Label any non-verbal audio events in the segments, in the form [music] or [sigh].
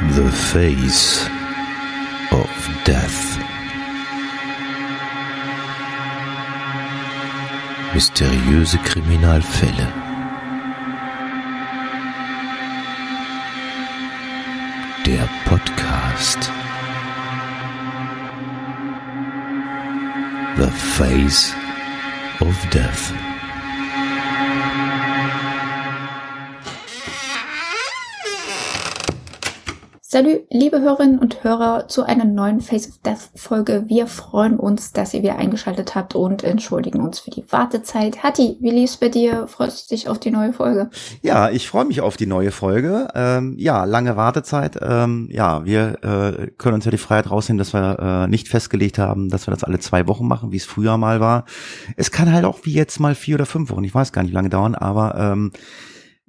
The Face of Death. Mysteriöse Kriminalfälle. Der Podcast. The Face of Death. Salut, liebe Hörerinnen und Hörer, zu einer neuen Face of Death Folge. Wir freuen uns, dass ihr wieder eingeschaltet habt und entschuldigen uns für die Wartezeit. Hatti, wie lief's bei dir? Freust du dich auf die neue Folge? Ja, ich freue mich auf die neue Folge. Ähm, ja, lange Wartezeit. Ähm, ja, wir äh, können uns ja die Freiheit rausnehmen, dass wir äh, nicht festgelegt haben, dass wir das alle zwei Wochen machen, wie es früher mal war. Es kann halt auch wie jetzt mal vier oder fünf Wochen, ich weiß gar nicht, wie lange dauern, aber ähm,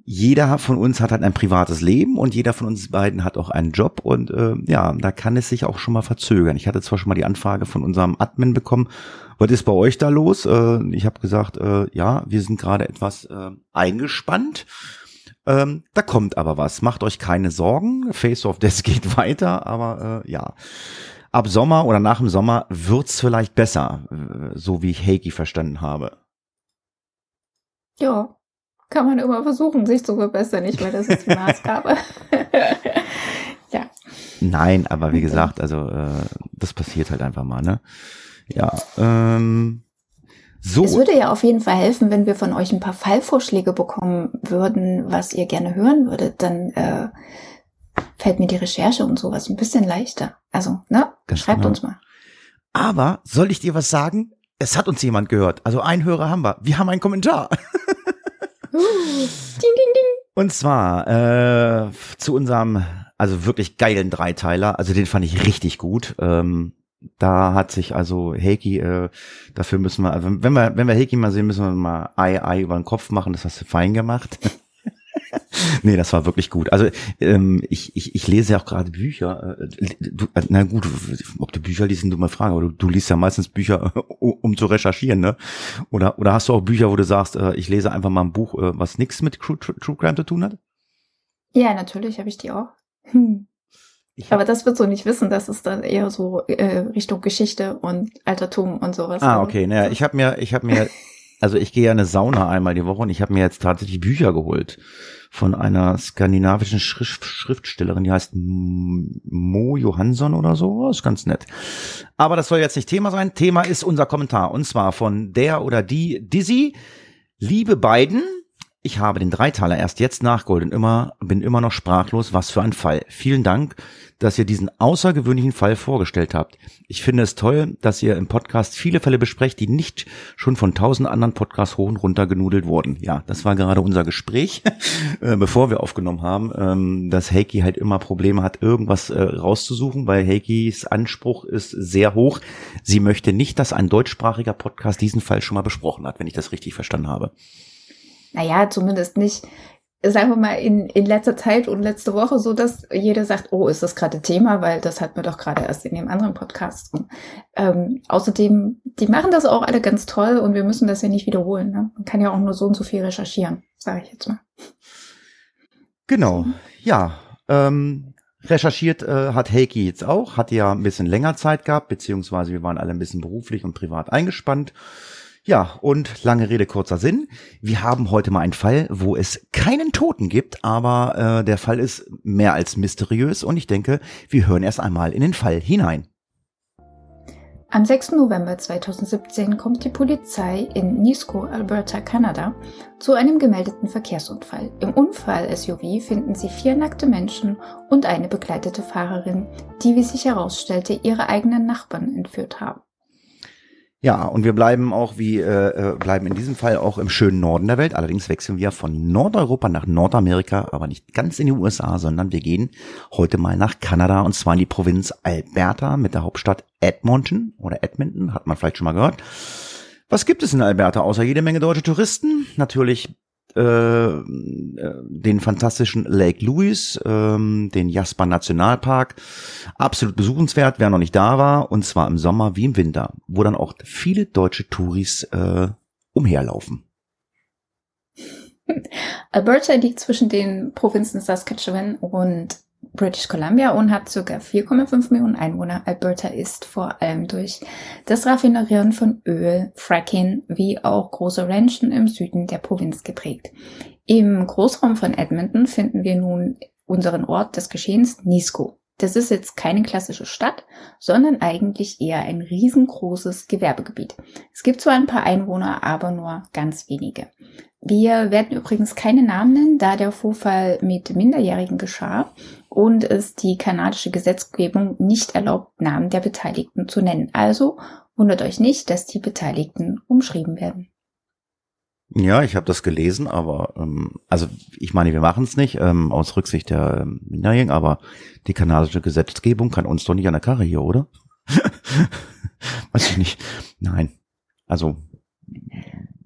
jeder von uns hat halt ein privates Leben und jeder von uns beiden hat auch einen Job und äh, ja, da kann es sich auch schon mal verzögern. Ich hatte zwar schon mal die Anfrage von unserem Admin bekommen, was ist bei euch da los? Äh, ich habe gesagt, äh, ja, wir sind gerade etwas äh, eingespannt. Ähm, da kommt aber was. Macht euch keine Sorgen. Face of Death [laughs] geht weiter, aber äh, ja. Ab Sommer oder nach dem Sommer wird's vielleicht besser, so wie ich Heiki verstanden habe. Ja, kann man immer versuchen, sich zu verbessern. Ich meine, das ist die [laughs] Maßgabe. [laughs] ja. Nein, aber wie gesagt, also äh, das passiert halt einfach mal, ne? Ja. Ähm, so. Es würde ja auf jeden Fall helfen, wenn wir von euch ein paar Fallvorschläge bekommen würden, was ihr gerne hören würdet. Dann äh, fällt mir die Recherche und sowas ein bisschen leichter. Also, ne? Ganz Schreibt genau. uns mal. Aber soll ich dir was sagen? Es hat uns jemand gehört. Also ein Hörer haben wir. Wir haben einen Kommentar. [laughs] ding, ding, ding. Und zwar äh, zu unserem, also wirklich geilen Dreiteiler. Also den fand ich richtig gut. Ähm, da hat sich also Heiki, äh, dafür müssen wir, also wenn wir, wenn wir Heiki mal sehen, müssen wir mal Ei, Ei über den Kopf machen. Das hast du fein gemacht. [laughs] [laughs] nee, das war wirklich gut. Also ähm, ich, ich, ich lese ja auch gerade Bücher. Äh, du, äh, na gut, ob du Bücher liest, du mal fragen, aber du, du liest ja meistens Bücher, [laughs] um zu recherchieren, ne? Oder, oder hast du auch Bücher, wo du sagst, äh, ich lese einfach mal ein Buch, äh, was nichts mit True, True, Crime zu tun hat? Ja, natürlich habe ich die auch. Hm. Aber das wird so nicht wissen, das ist dann eher so äh, Richtung Geschichte und Altertum und sowas. Ah, okay. Naja, ich habe mir, ich habe mir, [laughs] also ich gehe ja eine Sauna einmal die Woche und ich habe mir jetzt tatsächlich Bücher geholt von einer skandinavischen Schrift Schriftstellerin, die heißt Mo Johansson oder so. Das ist ganz nett. Aber das soll jetzt nicht Thema sein. Thema ist unser Kommentar. Und zwar von der oder die Dizzy. Liebe beiden, ich habe den Dreiteiler erst jetzt nachgeholt und immer, bin immer noch sprachlos. Was für ein Fall. Vielen Dank, dass ihr diesen außergewöhnlichen Fall vorgestellt habt. Ich finde es toll, dass ihr im Podcast viele Fälle besprecht, die nicht schon von tausend anderen Podcasts hoch und runter genudelt wurden. Ja, das war gerade unser Gespräch, [laughs] äh, bevor wir aufgenommen haben, ähm, dass Heiki halt immer Probleme hat, irgendwas äh, rauszusuchen, weil Heikis Anspruch ist sehr hoch. Sie möchte nicht, dass ein deutschsprachiger Podcast diesen Fall schon mal besprochen hat, wenn ich das richtig verstanden habe naja, zumindest nicht, sagen wir mal, in, in letzter Zeit und letzte Woche so, dass jeder sagt, oh, ist das gerade Thema, weil das hatten wir doch gerade erst in dem anderen Podcast. Und, ähm, außerdem, die machen das auch alle ganz toll und wir müssen das ja nicht wiederholen. Ne? Man kann ja auch nur so und so viel recherchieren, sage ich jetzt mal. Genau, ja. Ähm, recherchiert äh, hat Heiki jetzt auch, hat ja ein bisschen länger Zeit gehabt, beziehungsweise wir waren alle ein bisschen beruflich und privat eingespannt. Ja, und lange Rede, kurzer Sinn. Wir haben heute mal einen Fall, wo es keinen Toten gibt, aber äh, der Fall ist mehr als mysteriös und ich denke, wir hören erst einmal in den Fall hinein. Am 6. November 2017 kommt die Polizei in Nisco, Alberta, Kanada, zu einem gemeldeten Verkehrsunfall. Im Unfall-SUV finden sie vier nackte Menschen und eine begleitete Fahrerin, die, wie sich herausstellte, ihre eigenen Nachbarn entführt haben. Ja, und wir bleiben auch wie äh, äh, bleiben in diesem Fall auch im schönen Norden der Welt. Allerdings wechseln wir von Nordeuropa nach Nordamerika, aber nicht ganz in die USA, sondern wir gehen heute mal nach Kanada und zwar in die Provinz Alberta mit der Hauptstadt Edmonton oder Edmonton, hat man vielleicht schon mal gehört. Was gibt es in Alberta außer jede Menge deutsche Touristen? Natürlich den fantastischen Lake Louise, ähm, den Jasper Nationalpark. Absolut besuchenswert, wer noch nicht da war, und zwar im Sommer wie im Winter, wo dann auch viele deutsche Touris äh, umherlaufen. Alberta liegt zwischen den Provinzen Saskatchewan und British Columbia und hat ca. 4,5 Millionen Einwohner. Alberta ist vor allem durch das Raffinerieren von Öl, Fracking wie auch große Ranchen im Süden der Provinz geprägt. Im Großraum von Edmonton finden wir nun unseren Ort des Geschehens, Nisco. Das ist jetzt keine klassische Stadt, sondern eigentlich eher ein riesengroßes Gewerbegebiet. Es gibt zwar ein paar Einwohner, aber nur ganz wenige. Wir werden übrigens keine Namen nennen, da der Vorfall mit Minderjährigen geschah und es die kanadische Gesetzgebung nicht erlaubt, Namen der Beteiligten zu nennen. Also wundert euch nicht, dass die Beteiligten umschrieben werden. Ja, ich habe das gelesen, aber ähm, also ich meine, wir machen es nicht ähm, aus Rücksicht der ähm, Minderjährigen, aber die kanadische Gesetzgebung kann uns doch nicht an der Karre hier, oder? [laughs] Weiß ich nicht. Nein. Also.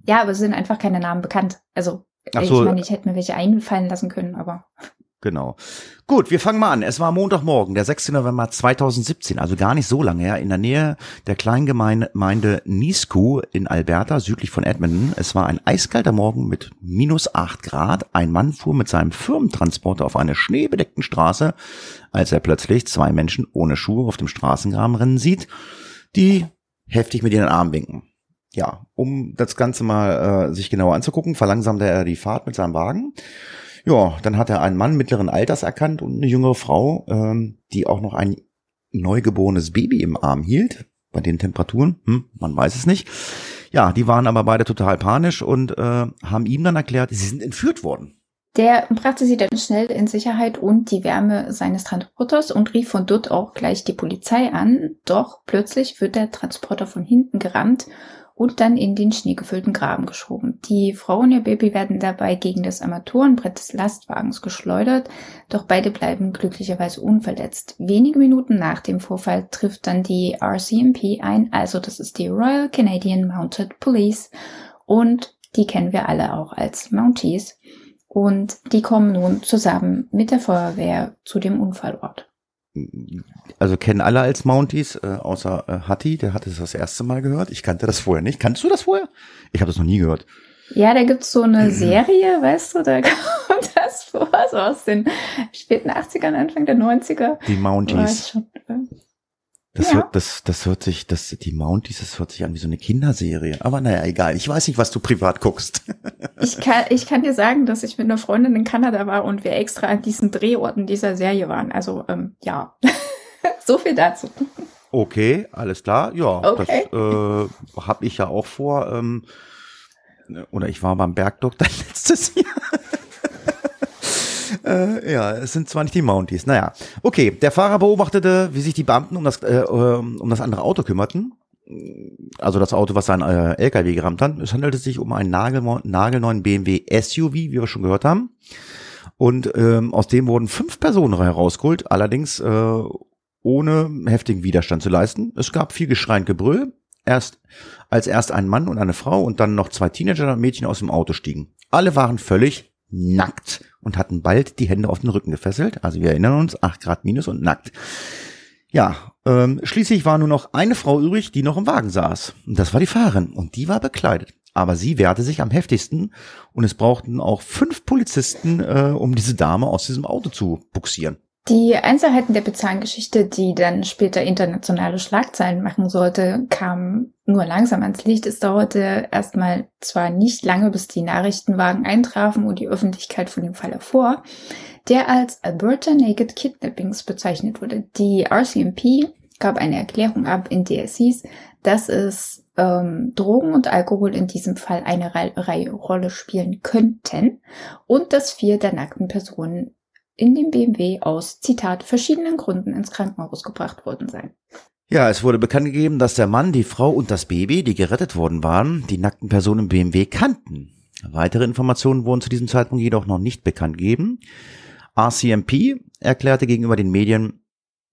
Ja, aber es sind einfach keine Namen bekannt. Also so, ich meine, ich hätte mir welche einfallen lassen können, aber. Genau. Gut, wir fangen mal an. Es war Montagmorgen, der 6. November 2017, also gar nicht so lange her, in der Nähe der kleinen Gemeinde Nisku in Alberta, südlich von Edmonton. Es war ein eiskalter Morgen mit minus acht Grad. Ein Mann fuhr mit seinem Firmentransporter auf einer schneebedeckten Straße, als er plötzlich zwei Menschen ohne Schuhe auf dem Straßengraben rennen sieht, die heftig mit ihren Armen winken. Ja, um das Ganze mal äh, sich genauer anzugucken, verlangsamte er die Fahrt mit seinem Wagen. Ja, dann hat er einen Mann mittleren Alters erkannt und eine jüngere Frau, ähm, die auch noch ein neugeborenes Baby im Arm hielt. Bei den Temperaturen, hm, man weiß es nicht. Ja, die waren aber beide total panisch und äh, haben ihm dann erklärt, sie sind entführt worden. Der brachte sie dann schnell in Sicherheit und die Wärme seines Transporters und rief von dort auch gleich die Polizei an. Doch plötzlich wird der Transporter von hinten gerammt und dann in den schneegefüllten Graben geschoben. Die Frau und ihr Baby werden dabei gegen das Armaturenbrett des Lastwagens geschleudert, doch beide bleiben glücklicherweise unverletzt. Wenige Minuten nach dem Vorfall trifft dann die RCMP ein, also das ist die Royal Canadian Mounted Police und die kennen wir alle auch als Mounties. Und die kommen nun zusammen mit der Feuerwehr zu dem Unfallort also kennen alle als Mounties, äh, außer äh, Hatti, der hatte das das erste Mal gehört. Ich kannte das vorher nicht. Kannst du das vorher? Ich habe das noch nie gehört. Ja, da gibt's so eine Serie, weißt du, da [laughs] kommt das vor, so aus den späten 80ern, Anfang der 90er. Die Mounties. Schon, äh, das, ja. hört, das, das hört sich, das, die Mounties, das hört sich an wie so eine Kinderserie. Aber naja, egal. Ich weiß nicht, was du privat guckst. ich kann, ich kann dir sagen, dass ich mit einer Freundin in Kanada war und wir extra an diesen Drehorten dieser Serie waren. Also, ähm, ja. [laughs] so viel dazu. Okay, alles klar. Ja, okay. das äh, habe ich ja auch vor. Ähm, oder ich war beim Bergdoktor [laughs] letztes Jahr. Äh, ja, es sind zwar nicht die Mounties. Naja, okay. Der Fahrer beobachtete, wie sich die Beamten um das, äh, ähm, um das andere Auto kümmerten. Also das Auto, was sein äh, LKW gerammt hat. Es handelte sich um einen nagelneuen BMW SUV, wie wir schon gehört haben. Und ähm, aus dem wurden fünf Personen herausgeholt, allerdings äh, ohne heftigen Widerstand zu leisten. Es gab viel Geschrei und Gebrüll. Erst als erst ein Mann und eine Frau und dann noch zwei Teenager-Mädchen aus dem Auto stiegen. Alle waren völlig nackt und hatten bald die Hände auf den Rücken gefesselt. Also wir erinnern uns, acht Grad minus und nackt. Ja, ähm, schließlich war nur noch eine Frau übrig, die noch im Wagen saß. Und das war die Fahrerin und die war bekleidet. Aber sie wehrte sich am heftigsten und es brauchten auch fünf Polizisten, äh, um diese Dame aus diesem Auto zu buxieren. Die Einzelheiten der Bezahlengeschichte, die dann später internationale Schlagzeilen machen sollte, kamen nur langsam ans Licht. Es dauerte erstmal zwar nicht lange, bis die Nachrichtenwagen eintrafen und die Öffentlichkeit von dem Fall erfuhr, der als Alberta Naked Kidnappings bezeichnet wurde. Die RCMP gab eine Erklärung ab, in der es hieß, dass es ähm, Drogen und Alkohol in diesem Fall eine Reihe Rolle spielen könnten und dass vier der nackten Personen in dem BMW aus, Zitat, verschiedenen Gründen ins Krankenhaus gebracht worden sein. Ja, es wurde bekannt gegeben, dass der Mann, die Frau und das Baby, die gerettet worden waren, die nackten Personen im BMW kannten. Weitere Informationen wurden zu diesem Zeitpunkt jedoch noch nicht bekannt gegeben. RCMP erklärte gegenüber den Medien,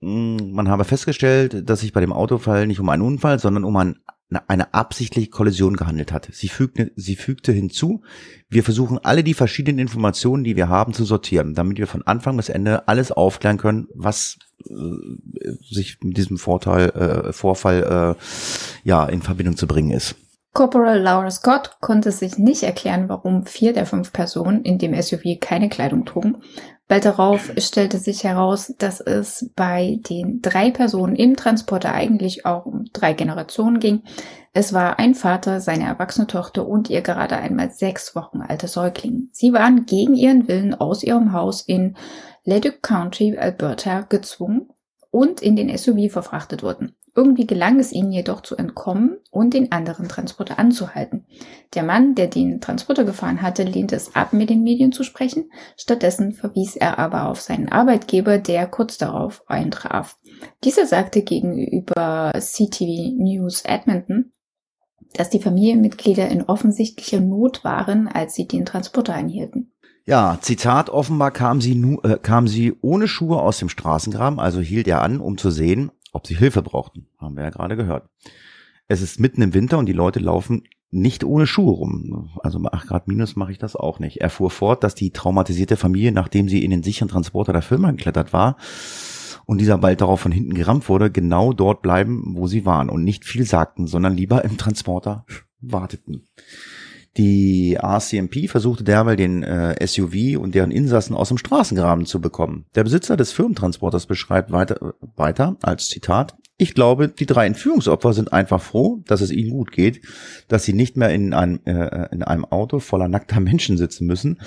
hm, man habe festgestellt, dass sich bei dem Autofall nicht um einen Unfall, sondern um ein eine absichtliche Kollision gehandelt hat. Sie fügte, sie fügte hinzu, wir versuchen alle die verschiedenen Informationen, die wir haben, zu sortieren, damit wir von Anfang bis Ende alles aufklären können, was äh, sich mit diesem Vorteil, äh, Vorfall äh, ja in Verbindung zu bringen ist. Corporal Laura Scott konnte sich nicht erklären, warum vier der fünf Personen in dem SUV keine Kleidung trugen. Bald darauf stellte sich heraus, dass es bei den drei Personen im Transporter eigentlich auch um drei Generationen ging. Es war ein Vater, seine erwachsene Tochter und ihr gerade einmal sechs Wochen alter Säugling. Sie waren gegen ihren Willen aus ihrem Haus in Leduc County, Alberta, gezwungen und in den SUV verfrachtet wurden. Irgendwie gelang es ihnen jedoch zu entkommen und den anderen Transporter anzuhalten. Der Mann, der den Transporter gefahren hatte, lehnte es ab, mit den Medien zu sprechen. Stattdessen verwies er aber auf seinen Arbeitgeber, der kurz darauf eintraf. Dieser sagte gegenüber CTV News Edmonton, dass die Familienmitglieder in offensichtlicher Not waren, als sie den Transporter einhielten. Ja, Zitat, offenbar kam sie, nu, äh, kam sie ohne Schuhe aus dem Straßengraben, also hielt er an, um zu sehen, ob sie Hilfe brauchten. Haben wir ja gerade gehört. Es ist mitten im Winter und die Leute laufen nicht ohne Schuhe rum. Also bei 8 Grad minus mache ich das auch nicht. Er fuhr fort, dass die traumatisierte Familie, nachdem sie in den sicheren Transporter der Firma geklettert war und dieser bald darauf von hinten gerammt wurde, genau dort bleiben, wo sie waren und nicht viel sagten, sondern lieber im Transporter warteten. Die RCMP versuchte derweil den äh, SUV und deren Insassen aus dem Straßengraben zu bekommen. Der Besitzer des Firmentransporters beschreibt weiter, weiter als Zitat, ich glaube, die drei Entführungsopfer sind einfach froh, dass es ihnen gut geht, dass sie nicht mehr in einem, äh, in einem Auto voller nackter Menschen sitzen müssen.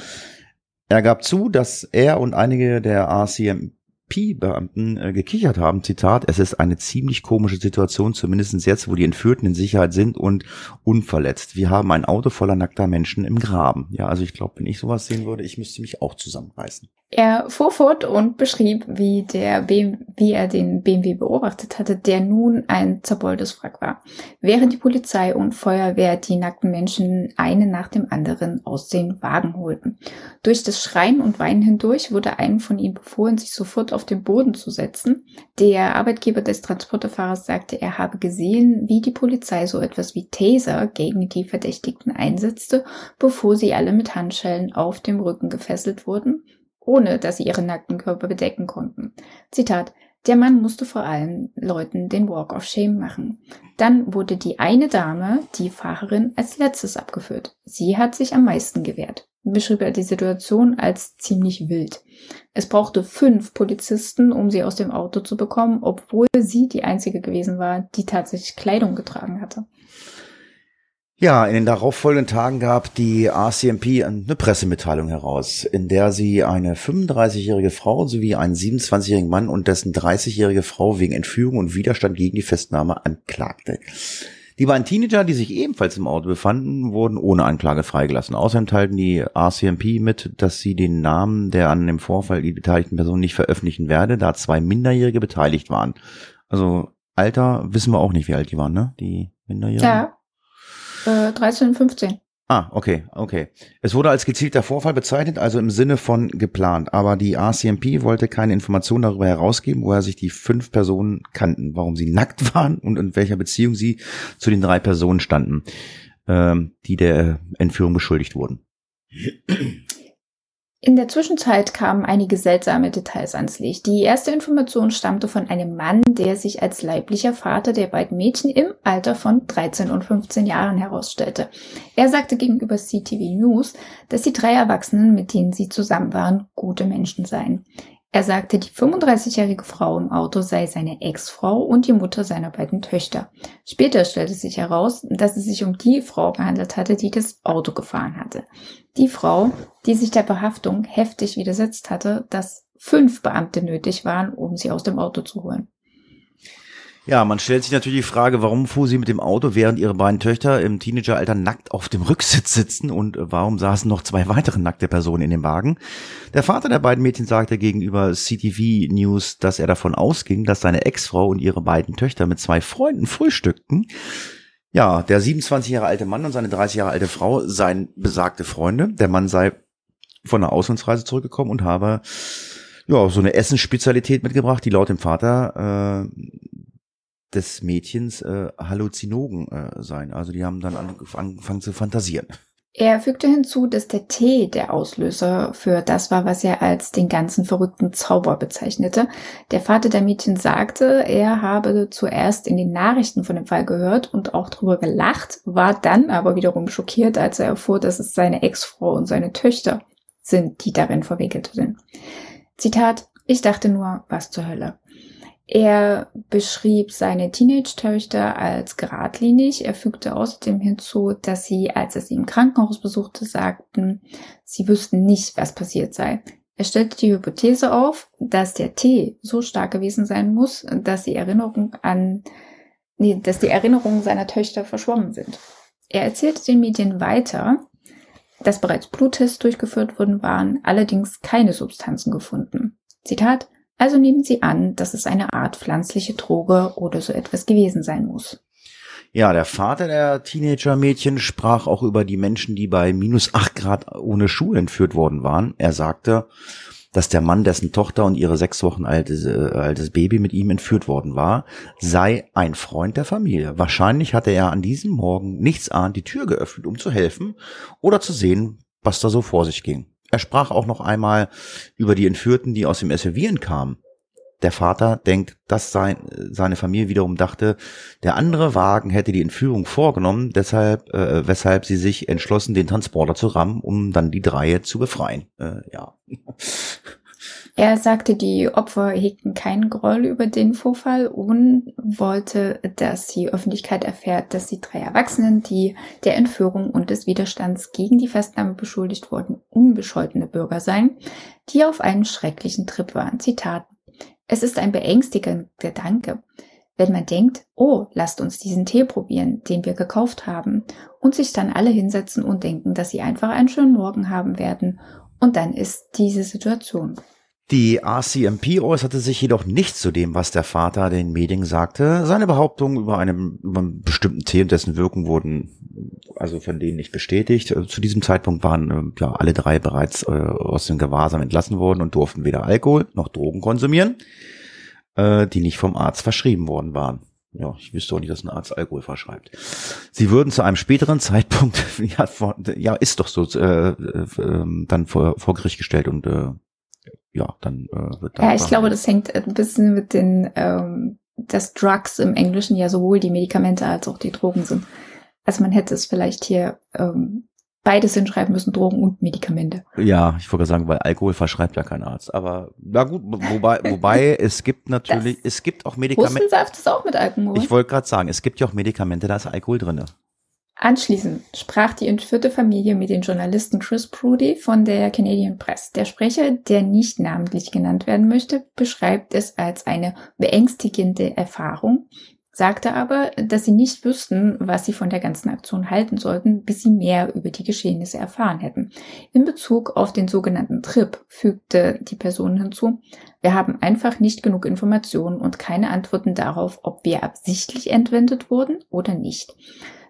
Er gab zu, dass er und einige der RCMP Beamten äh, gekichert haben, Zitat, es ist eine ziemlich komische Situation, zumindest jetzt, wo die Entführten in Sicherheit sind und unverletzt. Wir haben ein Auto voller nackter Menschen im Graben. Ja, also ich glaube, wenn ich sowas sehen würde, ich müsste mich auch zusammenreißen. Er fuhr fort und beschrieb, wie, der BMW, wie er den BMW beobachtet hatte, der nun ein zerbeultes Wrack war. Während die Polizei und Feuerwehr die nackten Menschen einen nach dem anderen aus den Wagen holten. Durch das Schreien und Weinen hindurch wurde einem von ihnen befohlen, sich sofort auf den Boden zu setzen. Der Arbeitgeber des Transporterfahrers sagte, er habe gesehen, wie die Polizei so etwas wie Taser gegen die Verdächtigten einsetzte, bevor sie alle mit Handschellen auf dem Rücken gefesselt wurden ohne dass sie ihren nackten Körper bedecken konnten. Zitat der Mann musste vor allen Leuten den Walk of Shame machen. Dann wurde die eine Dame, die Fahrerin, als letztes abgeführt. Sie hat sich am meisten gewehrt. Beschrieb er die Situation als ziemlich wild. Es brauchte fünf Polizisten, um sie aus dem Auto zu bekommen, obwohl sie die einzige gewesen war, die tatsächlich Kleidung getragen hatte. Ja, in den darauffolgenden Tagen gab die RCMP eine Pressemitteilung heraus, in der sie eine 35-jährige Frau sowie einen 27-jährigen Mann und dessen 30-jährige Frau wegen Entführung und Widerstand gegen die Festnahme anklagte. Die beiden Teenager, die sich ebenfalls im Auto befanden, wurden ohne Anklage freigelassen. Außerdem teilten die RCMP mit, dass sie den Namen der an dem Vorfall die beteiligten Personen nicht veröffentlichen werde, da zwei Minderjährige beteiligt waren. Also Alter wissen wir auch nicht, wie alt die waren, ne? Die Minderjährigen. Ja. Äh, 13 und 15. Ah, okay, okay. Es wurde als gezielter Vorfall bezeichnet, also im Sinne von geplant. Aber die RCMP wollte keine Informationen darüber herausgeben, woher sich die fünf Personen kannten, warum sie nackt [laughs] waren und in welcher Beziehung sie zu den drei Personen standen, ähm, die der Entführung beschuldigt wurden. In der Zwischenzeit kamen einige seltsame Details ans Licht. Die erste Information stammte von einem Mann, der sich als leiblicher Vater der beiden Mädchen im Alter von 13 und 15 Jahren herausstellte. Er sagte gegenüber CTV News, dass die drei Erwachsenen, mit denen sie zusammen waren, gute Menschen seien. Er sagte, die 35-jährige Frau im Auto sei seine Ex-Frau und die Mutter seiner beiden Töchter. Später stellte sich heraus, dass es sich um die Frau gehandelt hatte, die das Auto gefahren hatte. Die Frau, die sich der Behaftung heftig widersetzt hatte, dass fünf Beamte nötig waren, um sie aus dem Auto zu holen. Ja, man stellt sich natürlich die Frage, warum fuhr sie mit dem Auto, während ihre beiden Töchter im Teenageralter nackt auf dem Rücksitz sitzen und warum saßen noch zwei weitere nackte Personen in dem Wagen? Der Vater der beiden Mädchen sagte gegenüber CTV News, dass er davon ausging, dass seine Ex-Frau und ihre beiden Töchter mit zwei Freunden frühstückten. Ja, der 27 Jahre alte Mann und seine 30 Jahre alte Frau seien besagte Freunde. Der Mann sei von einer Auslandsreise zurückgekommen und habe ja so eine Essensspezialität mitgebracht, die laut dem Vater äh, des Mädchens äh, Halluzinogen äh, sein. Also die haben dann angefangen zu fantasieren. Er fügte hinzu, dass der Tee der Auslöser für das war, was er als den ganzen verrückten Zauber bezeichnete. Der Vater der Mädchen sagte, er habe zuerst in den Nachrichten von dem Fall gehört und auch drüber gelacht, war dann aber wiederum schockiert, als er erfuhr, dass es seine Ex-Frau und seine Töchter sind, die darin verwickelt sind. Zitat, ich dachte nur, was zur Hölle. Er beschrieb seine Teenage-Töchter als geradlinig. Er fügte außerdem hinzu, dass sie, als er sie im Krankenhaus besuchte, sagten, sie wüssten nicht, was passiert sei. Er stellte die Hypothese auf, dass der Tee so stark gewesen sein muss, dass die Erinnerung an, nee, dass die Erinnerungen seiner Töchter verschwommen sind. Er erzählte den Medien weiter, dass bereits Bluttests durchgeführt worden waren, allerdings keine Substanzen gefunden. Zitat, also nehmen Sie an, dass es eine Art pflanzliche Droge oder so etwas gewesen sein muss. Ja, der Vater der Teenager-Mädchen sprach auch über die Menschen, die bei minus acht Grad ohne Schuhe entführt worden waren. Er sagte, dass der Mann, dessen Tochter und ihre sechs Wochen altes, äh, altes Baby mit ihm entführt worden war, sei ein Freund der Familie. Wahrscheinlich hatte er an diesem Morgen nichts ahnt die Tür geöffnet, um zu helfen oder zu sehen, was da so vor sich ging. Er sprach auch noch einmal über die Entführten, die aus dem SUV kamen. Der Vater denkt, dass sein, seine Familie wiederum dachte, der andere Wagen hätte die Entführung vorgenommen, deshalb, äh, weshalb sie sich entschlossen, den Transporter zu rammen, um dann die Dreie zu befreien. Äh, ja. Er sagte, die Opfer hegten keinen Groll über den Vorfall und wollte, dass die Öffentlichkeit erfährt, dass die drei Erwachsenen, die der Entführung und des Widerstands gegen die Festnahme beschuldigt wurden, unbescholtene Bürger seien, die auf einen schrecklichen Trip waren. Zitat. Es ist ein beängstigender Gedanke, wenn man denkt, oh, lasst uns diesen Tee probieren, den wir gekauft haben, und sich dann alle hinsetzen und denken, dass sie einfach einen schönen Morgen haben werden, und dann ist diese Situation. Die RCMP äußerte sich jedoch nicht zu dem, was der Vater den Medien sagte. Seine Behauptungen über, einem, über einen bestimmten Tee und dessen Wirkung wurden also von denen nicht bestätigt. Zu diesem Zeitpunkt waren äh, ja alle drei bereits äh, aus dem Gewahrsam entlassen worden und durften weder Alkohol noch Drogen konsumieren, äh, die nicht vom Arzt verschrieben worden waren. Ja, ich wüsste auch nicht, dass ein Arzt Alkohol verschreibt. Sie würden zu einem späteren Zeitpunkt, [laughs] ja, vor, ja ist doch so, äh, äh, dann vor, vor Gericht gestellt und äh, ja, dann äh, wird dann. Ja, ich glaube, das hängt ein bisschen mit den, ähm, dass Drugs im Englischen ja sowohl die Medikamente als auch die Drogen sind. Also man hätte es vielleicht hier ähm, beides hinschreiben müssen, Drogen und Medikamente. Ja, ich wollte sagen, weil Alkohol verschreibt ja kein Arzt. Aber na gut, wobei, [laughs] wobei es gibt natürlich, das es gibt auch Medikamente. Hustensaft ist auch mit Alkohol. Ich wollte gerade sagen, es gibt ja auch Medikamente, da ist Alkohol drinne. Anschließend sprach die entführte Familie mit dem Journalisten Chris Prudy von der Canadian Press. Der Sprecher, der nicht namentlich genannt werden möchte, beschreibt es als eine beängstigende Erfahrung, sagte aber, dass sie nicht wüssten, was sie von der ganzen Aktion halten sollten, bis sie mehr über die Geschehnisse erfahren hätten. In Bezug auf den sogenannten Trip fügte die Person hinzu, wir haben einfach nicht genug Informationen und keine Antworten darauf, ob wir absichtlich entwendet wurden oder nicht.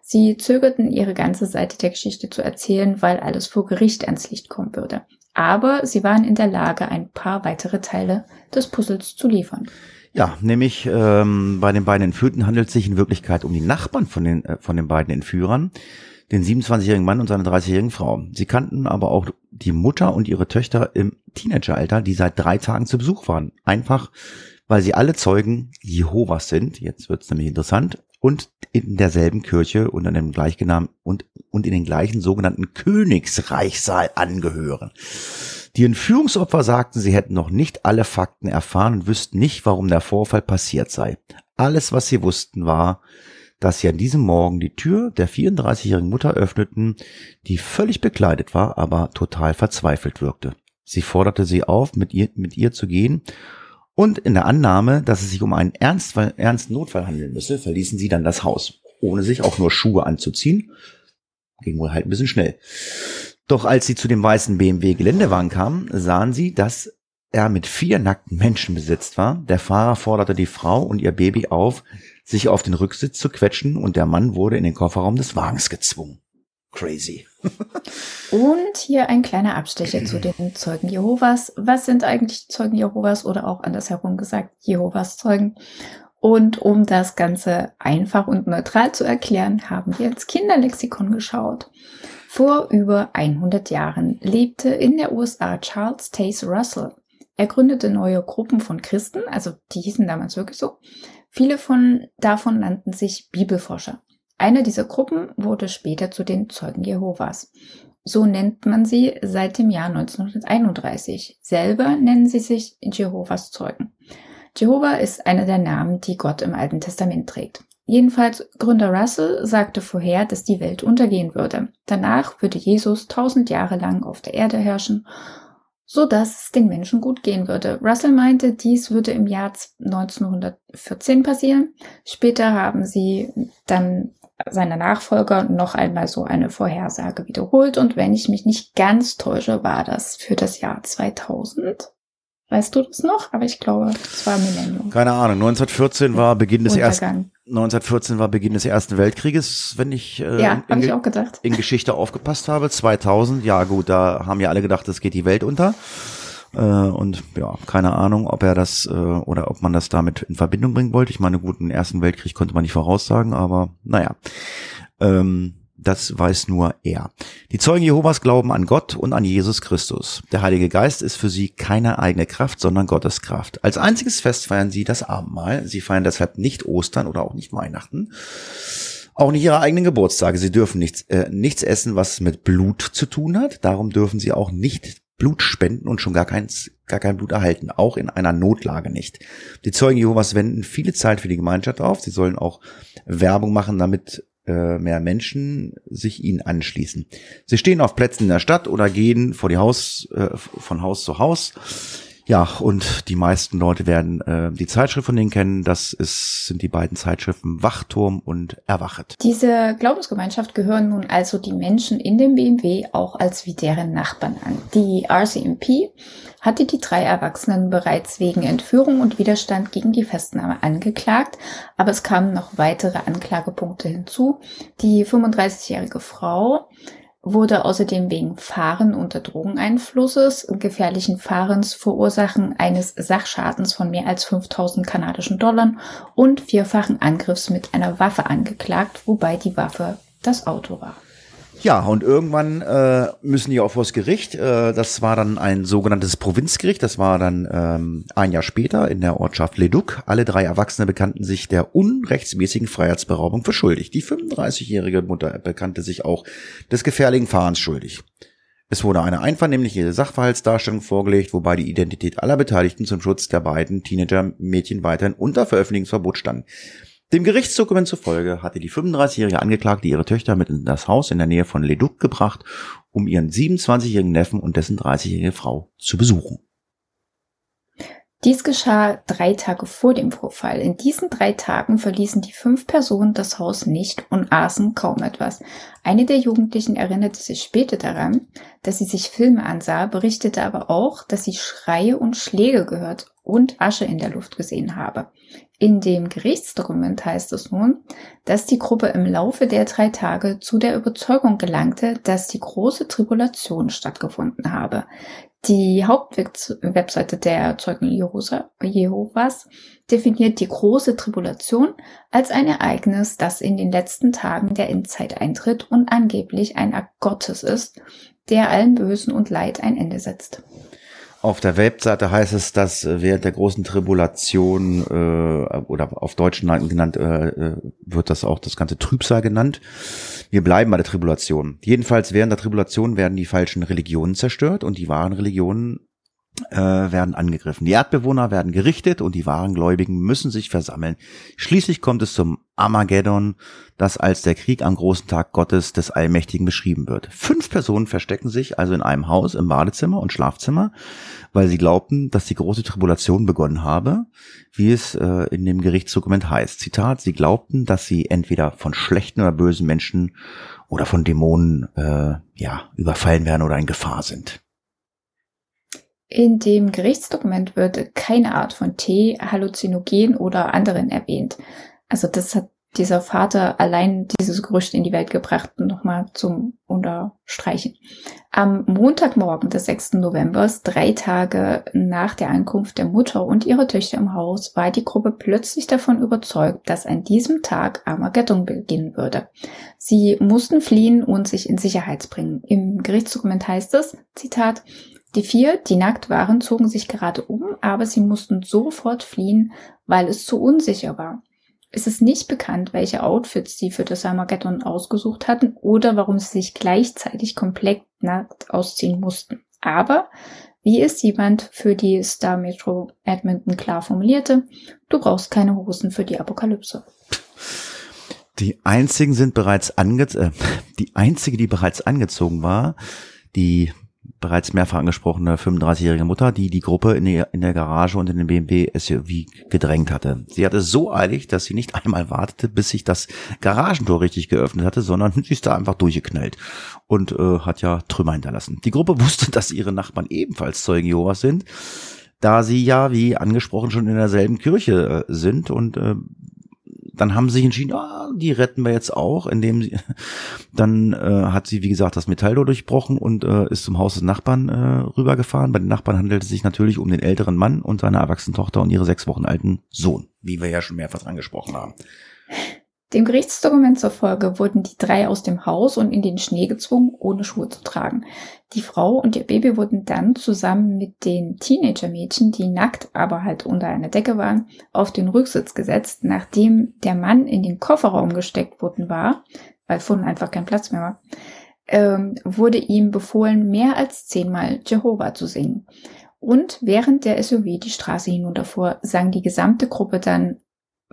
Sie zögerten, ihre ganze Seite der Geschichte zu erzählen, weil alles vor Gericht ans Licht kommen würde. Aber sie waren in der Lage, ein paar weitere Teile des Puzzles zu liefern. Ja, nämlich ähm, bei den beiden Entführten handelt es sich in Wirklichkeit um die Nachbarn von den, äh, von den beiden Entführern, den 27-jährigen Mann und seine 30-jährigen Frau. Sie kannten aber auch die Mutter und ihre Töchter im Teenageralter, die seit drei Tagen zu Besuch waren. Einfach, weil sie alle Zeugen Jehovas sind. Jetzt wird's nämlich interessant und in derselben Kirche und an dem gleichgenamen und, und in den gleichen sogenannten Königsreichsaal angehören. Die Entführungsopfer sagten, sie hätten noch nicht alle Fakten erfahren und wüssten nicht, warum der Vorfall passiert sei. Alles, was sie wussten, war, dass sie an diesem Morgen die Tür der 34-jährigen Mutter öffneten, die völlig bekleidet war, aber total verzweifelt wirkte. Sie forderte sie auf, mit ihr, mit ihr zu gehen und in der Annahme, dass es sich um einen ernsten, ernsten Notfall handeln müsse, verließen sie dann das Haus, ohne sich auch nur Schuhe anzuziehen. Ging wohl halt ein bisschen schnell. Doch als sie zu dem weißen BMW Geländewagen kamen, sahen sie, dass er mit vier nackten Menschen besetzt war. Der Fahrer forderte die Frau und ihr Baby auf, sich auf den Rücksitz zu quetschen und der Mann wurde in den Kofferraum des Wagens gezwungen. Crazy. Und hier ein kleiner Abstecher zu den Zeugen Jehovas. Was sind eigentlich Zeugen Jehovas oder auch andersherum gesagt Jehovas Zeugen? Und um das Ganze einfach und neutral zu erklären, haben wir ins Kinderlexikon geschaut. Vor über 100 Jahren lebte in der USA Charles Taze Russell. Er gründete neue Gruppen von Christen, also die hießen damals wirklich so. Viele von davon nannten sich Bibelforscher. Eine dieser Gruppen wurde später zu den Zeugen Jehovas. So nennt man sie seit dem Jahr 1931. Selber nennen sie sich Jehovas Zeugen. Jehova ist einer der Namen, die Gott im Alten Testament trägt. Jedenfalls Gründer Russell sagte vorher, dass die Welt untergehen würde. Danach würde Jesus tausend Jahre lang auf der Erde herrschen, so dass es den Menschen gut gehen würde. Russell meinte, dies würde im Jahr 1914 passieren. Später haben sie dann seine Nachfolger noch einmal so eine Vorhersage wiederholt und wenn ich mich nicht ganz täusche, war das für das Jahr 2000. Weißt du das noch? Aber ich glaube, es war Millennium. Keine Ahnung. 1914 war Beginn des ersten 1914 war Beginn des Ersten Weltkrieges, wenn ich, äh, ja, in, ich auch gedacht. in Geschichte aufgepasst habe. 2000, ja gut, da haben ja alle gedacht, es geht die Welt unter. Äh, und ja, keine Ahnung, ob er das äh, oder ob man das damit in Verbindung bringen wollte. Ich meine, gut, den Ersten Weltkrieg konnte man nicht voraussagen, aber naja. Ähm, das weiß nur er. Die Zeugen Jehovas glauben an Gott und an Jesus Christus. Der Heilige Geist ist für sie keine eigene Kraft, sondern Gottes Kraft. Als einziges Fest feiern sie das Abendmahl. Sie feiern deshalb nicht Ostern oder auch nicht Weihnachten. Auch nicht ihre eigenen Geburtstage. Sie dürfen nichts, äh, nichts essen, was mit Blut zu tun hat. Darum dürfen sie auch nicht Blut spenden und schon gar keins, gar kein Blut erhalten. Auch in einer Notlage nicht. Die Zeugen Jehovas wenden viele Zeit für die Gemeinschaft auf. Sie sollen auch Werbung machen, damit äh, mehr Menschen sich ihnen anschließen. Sie stehen auf Plätzen in der Stadt oder gehen vor die Haus, äh, von Haus zu Haus ja, und die meisten Leute werden äh, die Zeitschrift von denen kennen. Das ist, sind die beiden Zeitschriften Wachturm und Erwachet. Diese Glaubensgemeinschaft gehören nun also die Menschen in dem BMW auch als wie deren Nachbarn an. Die RCMP hatte die drei Erwachsenen bereits wegen Entführung und Widerstand gegen die Festnahme angeklagt, aber es kamen noch weitere Anklagepunkte hinzu. Die 35-jährige Frau wurde außerdem wegen Fahren unter Drogeneinflusses, gefährlichen Fahrens, Verursachen eines Sachschadens von mehr als 5000 kanadischen Dollar und vierfachen Angriffs mit einer Waffe angeklagt, wobei die Waffe das Auto war. Ja, und irgendwann äh, müssen die auch vors Gericht. Äh, das war dann ein sogenanntes Provinzgericht. Das war dann ähm, ein Jahr später in der Ortschaft Leduc. Alle drei Erwachsene bekannten sich der unrechtsmäßigen Freiheitsberaubung für schuldig. Die 35-jährige Mutter bekannte sich auch des gefährlichen Fahrens schuldig. Es wurde eine einvernehmliche Sachverhaltsdarstellung vorgelegt, wobei die Identität aller Beteiligten zum Schutz der beiden Teenager-Mädchen weiterhin unter Veröffentlichungsverbot stand. Dem Gerichtsdokument zufolge hatte die 35-jährige Angeklagte ihre Töchter mit in das Haus in der Nähe von Leduc gebracht, um ihren 27-jährigen Neffen und dessen 30-jährige Frau zu besuchen. Dies geschah drei Tage vor dem Vorfall. In diesen drei Tagen verließen die fünf Personen das Haus nicht und aßen kaum etwas. Eine der Jugendlichen erinnerte sich später daran, dass sie sich Filme ansah, berichtete aber auch, dass sie Schreie und Schläge gehört und Asche in der Luft gesehen habe. In dem Gerichtsdokument heißt es nun, dass die Gruppe im Laufe der drei Tage zu der Überzeugung gelangte, dass die große Tribulation stattgefunden habe. Die Hauptwebseite der Zeugen Jehovas definiert die große Tribulation als ein Ereignis, das in den letzten Tagen der Endzeit eintritt und angeblich ein Akt Gottes ist, der allen Bösen und Leid ein Ende setzt. Auf der Webseite heißt es, dass während der großen Tribulation äh, oder auf Deutsch genannt äh, äh, wird das auch das ganze Trübsal genannt. Wir bleiben bei der Tribulation. Jedenfalls während der Tribulation werden die falschen Religionen zerstört und die wahren Religionen äh, werden angegriffen. Die Erdbewohner werden gerichtet und die wahren Gläubigen müssen sich versammeln. Schließlich kommt es zum Armageddon, das als der Krieg am großen Tag Gottes des Allmächtigen beschrieben wird. Fünf Personen verstecken sich also in einem Haus im Badezimmer und Schlafzimmer, weil sie glaubten, dass die große Tribulation begonnen habe, wie es äh, in dem Gerichtsdokument heißt. Zitat, sie glaubten, dass sie entweder von schlechten oder bösen Menschen oder von Dämonen äh, ja, überfallen werden oder in Gefahr sind. In dem Gerichtsdokument wird keine Art von Tee, Halluzinogen oder anderen erwähnt. Also das hat dieser Vater allein dieses Gerücht in die Welt gebracht, nochmal zum Unterstreichen. Am Montagmorgen des 6. November, drei Tage nach der Ankunft der Mutter und ihrer Töchter im Haus, war die Gruppe plötzlich davon überzeugt, dass an diesem Tag Armageddon beginnen würde. Sie mussten fliehen und sich in Sicherheit bringen. Im Gerichtsdokument heißt es, Zitat, die vier, die nackt waren, zogen sich gerade um, aber sie mussten sofort fliehen, weil es zu unsicher war. Es ist nicht bekannt, welche Outfits sie für das Armageddon ausgesucht hatten oder warum sie sich gleichzeitig komplett nackt ausziehen mussten. Aber, wie es jemand für die Star Metro Edmonton klar formulierte, du brauchst keine Hosen für die Apokalypse. Die einzigen sind bereits ange äh, die einzige, die bereits angezogen war, die bereits mehrfach angesprochene 35-jährige Mutter, die die Gruppe in, die, in der Garage und in den BMW SUV gedrängt hatte. Sie hatte so eilig, dass sie nicht einmal wartete, bis sich das Garagentor richtig geöffnet hatte, sondern [laughs] sie ist da einfach durchgeknallt und äh, hat ja Trümmer hinterlassen. Die Gruppe [laughs] wusste, dass ihre Nachbarn ebenfalls Zeugen Jehovas sind, da sie ja, wie angesprochen, schon in derselben Kirche äh, sind und äh, dann haben sie sich entschieden, ah, die retten wir jetzt auch, indem sie, [laughs] dann äh, hat sie, wie gesagt, das Metalltor durchbrochen und äh, ist zum Haus des Nachbarn äh, rübergefahren. Bei den Nachbarn handelt es sich natürlich um den älteren Mann und seine erwachsene Tochter und ihre sechs Wochen alten Sohn, wie wir ja schon mehrfach angesprochen haben. Dem Gerichtsdokument zur Folge wurden die drei aus dem Haus und in den Schnee gezwungen, ohne Schuhe zu tragen. Die Frau und ihr Baby wurden dann zusammen mit den Teenager-Mädchen, die nackt, aber halt unter einer Decke waren, auf den Rücksitz gesetzt, nachdem der Mann in den Kofferraum gesteckt worden war, weil vorne einfach kein Platz mehr war, ähm, wurde ihm befohlen, mehr als zehnmal Jehova zu singen. Und während der SUV die Straße hinunterfuhr, sang die gesamte Gruppe dann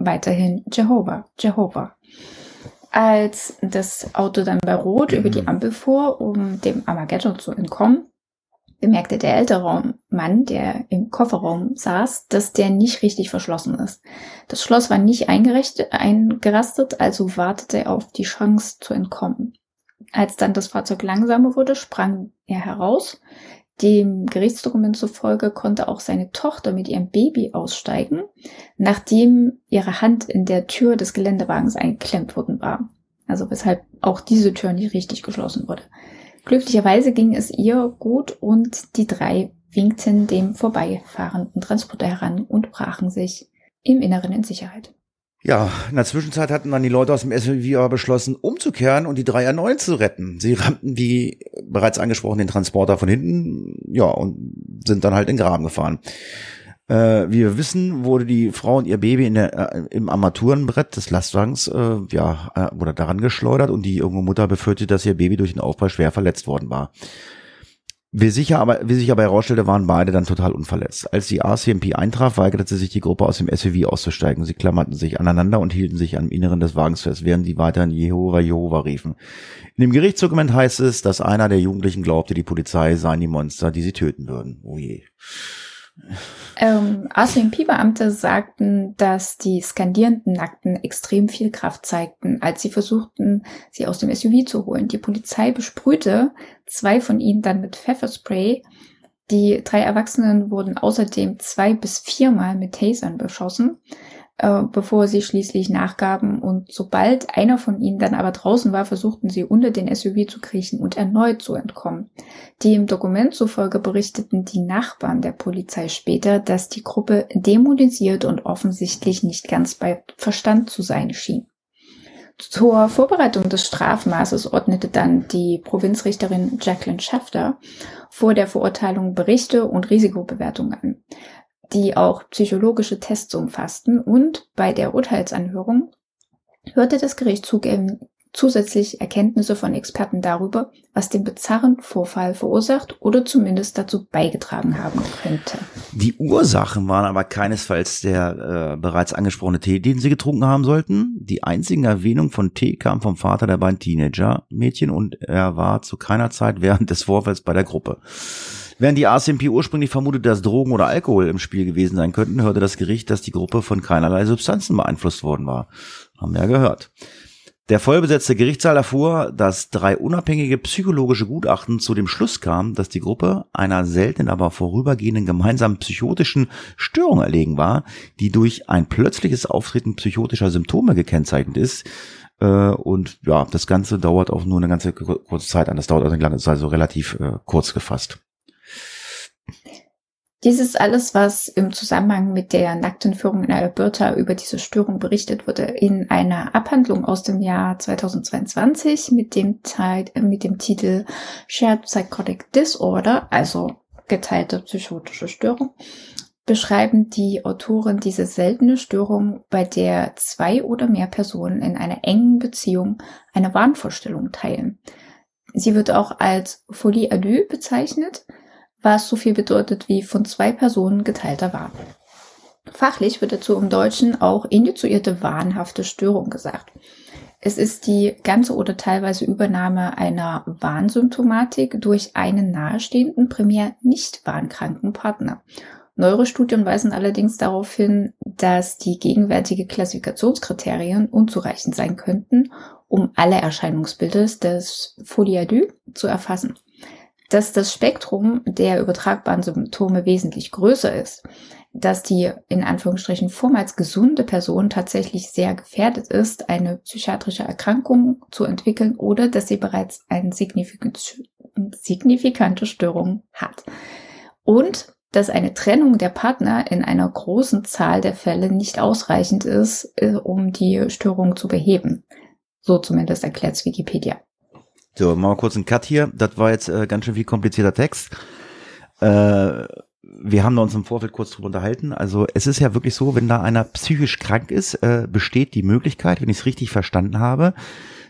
weiterhin Jehova, Jehova. Als das Auto dann bei Rot über die mhm. Ampel fuhr, um dem Armageddon zu entkommen, bemerkte der ältere Mann, der im Kofferraum saß, dass der nicht richtig verschlossen ist. Das Schloss war nicht eingerastet, also wartete er auf die Chance zu entkommen. Als dann das Fahrzeug langsamer wurde, sprang er heraus, dem Gerichtsdokument zufolge konnte auch seine Tochter mit ihrem Baby aussteigen, nachdem ihre Hand in der Tür des Geländewagens eingeklemmt worden war. Also weshalb auch diese Tür nicht richtig geschlossen wurde. Glücklicherweise ging es ihr gut und die drei winkten dem vorbeifahrenden Transporter heran und brachen sich im Inneren in Sicherheit. Ja, in der Zwischenzeit hatten dann die Leute aus dem SUV aber beschlossen, umzukehren und die 3R9 zu retten. Sie rammten, wie bereits angesprochen, den Transporter von hinten, ja, und sind dann halt in den Graben gefahren. Äh, wie wir wissen, wurde die Frau und ihr Baby in der, äh, im Armaturenbrett des Lastwagens, äh, ja, äh, wurde daran geschleudert und die junge Mutter befürchtete, dass ihr Baby durch den Aufprall schwer verletzt worden war. Wie, sicher aber, wie sich aber herausstellte, waren beide dann total unverletzt. Als die RCMP eintraf, weigerte sich die Gruppe aus dem SUV auszusteigen. Sie klammerten sich aneinander und hielten sich am Inneren des Wagens fest, während sie weiterhin Jehova, Jehova riefen. In dem Gerichtsdokument heißt es, dass einer der Jugendlichen glaubte, die Polizei seien die Monster, die sie töten würden. Oh je. Ähm, RCMP-Beamte sagten, dass die skandierenden Nackten extrem viel Kraft zeigten, als sie versuchten, sie aus dem SUV zu holen. Die Polizei besprühte zwei von ihnen dann mit Pfefferspray. Die drei Erwachsenen wurden außerdem zwei bis viermal mit Tasern beschossen. Äh, bevor sie schließlich nachgaben. Und sobald einer von ihnen dann aber draußen war, versuchten sie unter den SUV zu kriechen und erneut zu entkommen. Die im Dokument zufolge berichteten die Nachbarn der Polizei später, dass die Gruppe dämonisiert und offensichtlich nicht ganz bei Verstand zu sein schien. Zur Vorbereitung des Strafmaßes ordnete dann die Provinzrichterin Jacqueline Schafter vor der Verurteilung Berichte und Risikobewertungen an die auch psychologische Tests umfassten. Und bei der Urteilsanhörung hörte das Gericht zugeben, zusätzlich Erkenntnisse von Experten darüber, was den bizarren Vorfall verursacht oder zumindest dazu beigetragen haben könnte. Die Ursachen waren aber keinesfalls der äh, bereits angesprochene Tee, den sie getrunken haben sollten. Die einzigen Erwähnung von Tee kam vom Vater der beiden Teenager-Mädchen und er war zu keiner Zeit während des Vorfalls bei der Gruppe. Während die ACMP ursprünglich vermutet, dass Drogen oder Alkohol im Spiel gewesen sein könnten, hörte das Gericht, dass die Gruppe von keinerlei Substanzen beeinflusst worden war. Haben wir ja gehört. Der vollbesetzte Gerichtssaal erfuhr, dass drei unabhängige psychologische Gutachten zu dem Schluss kamen, dass die Gruppe einer seltenen, aber vorübergehenden gemeinsamen psychotischen Störung erlegen war, die durch ein plötzliches Auftreten psychotischer Symptome gekennzeichnet ist. Äh, und ja, das Ganze dauert auch nur eine ganze kurze Zeit an. Das dauert also eine lange Zeit, also relativ äh, kurz gefasst. Dies ist alles, was im Zusammenhang mit der nackten Führung in Alberta über diese Störung berichtet wurde, in einer Abhandlung aus dem Jahr 2022 mit dem, Teil, mit dem Titel Shared Psychotic Disorder, also geteilte psychotische Störung, beschreiben die Autoren diese seltene Störung, bei der zwei oder mehr Personen in einer engen Beziehung eine Wahnvorstellung teilen. Sie wird auch als Folie à deux bezeichnet was so viel bedeutet wie von zwei Personen geteilter Wahn. Fachlich wird dazu im Deutschen auch initiierte wahnhafte Störung gesagt. Es ist die ganze oder teilweise Übernahme einer Warnsymptomatik durch einen nahestehenden, primär nicht warnkranken Partner. Neuere Studien weisen allerdings darauf hin, dass die gegenwärtige Klassifikationskriterien unzureichend sein könnten, um alle Erscheinungsbilder des Folie zu erfassen dass das Spektrum der übertragbaren Symptome wesentlich größer ist, dass die in Anführungsstrichen vormals gesunde Person tatsächlich sehr gefährdet ist, eine psychiatrische Erkrankung zu entwickeln oder dass sie bereits eine signifikante Störung hat. Und dass eine Trennung der Partner in einer großen Zahl der Fälle nicht ausreichend ist, äh, um die Störung zu beheben. So zumindest erklärt Wikipedia. So, machen wir kurz einen Cut hier. Das war jetzt äh, ganz schön viel komplizierter Text. Äh, wir haben uns im Vorfeld kurz drüber unterhalten. Also es ist ja wirklich so, wenn da einer psychisch krank ist, äh, besteht die Möglichkeit, wenn ich es richtig verstanden habe,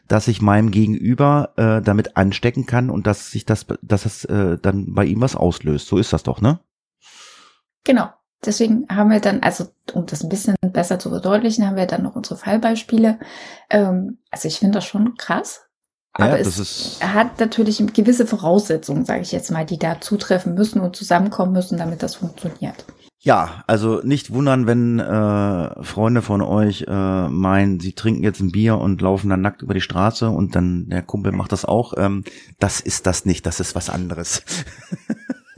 dass ich meinem Gegenüber äh, damit anstecken kann und dass sich das, dass es äh, dann bei ihm was auslöst. So ist das doch, ne? Genau. Deswegen haben wir dann, also um das ein bisschen besser zu verdeutlichen, haben wir dann noch unsere Fallbeispiele. Ähm, also ich finde das schon krass, aber ja, es hat natürlich gewisse Voraussetzungen, sage ich jetzt mal, die da zutreffen müssen und zusammenkommen müssen, damit das funktioniert. Ja, also nicht wundern, wenn äh, Freunde von euch äh, meinen, sie trinken jetzt ein Bier und laufen dann nackt über die Straße und dann der Kumpel macht das auch. Ähm, das ist das nicht, das ist was anderes. [laughs]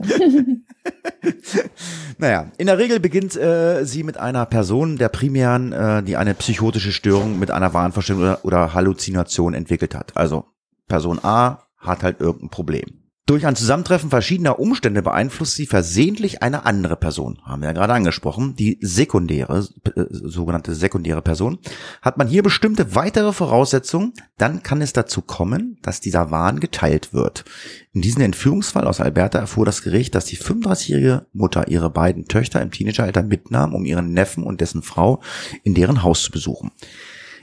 [laughs] naja, in der Regel beginnt äh, sie mit einer Person der primären, äh, die eine psychotische Störung mit einer Wahnvorstellung oder, oder Halluzination entwickelt hat. Also Person A hat halt irgendein Problem. Durch ein Zusammentreffen verschiedener Umstände beeinflusst sie versehentlich eine andere Person. Haben wir ja gerade angesprochen. Die sekundäre, äh, sogenannte sekundäre Person. Hat man hier bestimmte weitere Voraussetzungen, dann kann es dazu kommen, dass dieser Wahn geteilt wird. In diesem Entführungsfall aus Alberta erfuhr das Gericht, dass die 35-jährige Mutter ihre beiden Töchter im Teenageralter mitnahm, um ihren Neffen und dessen Frau in deren Haus zu besuchen.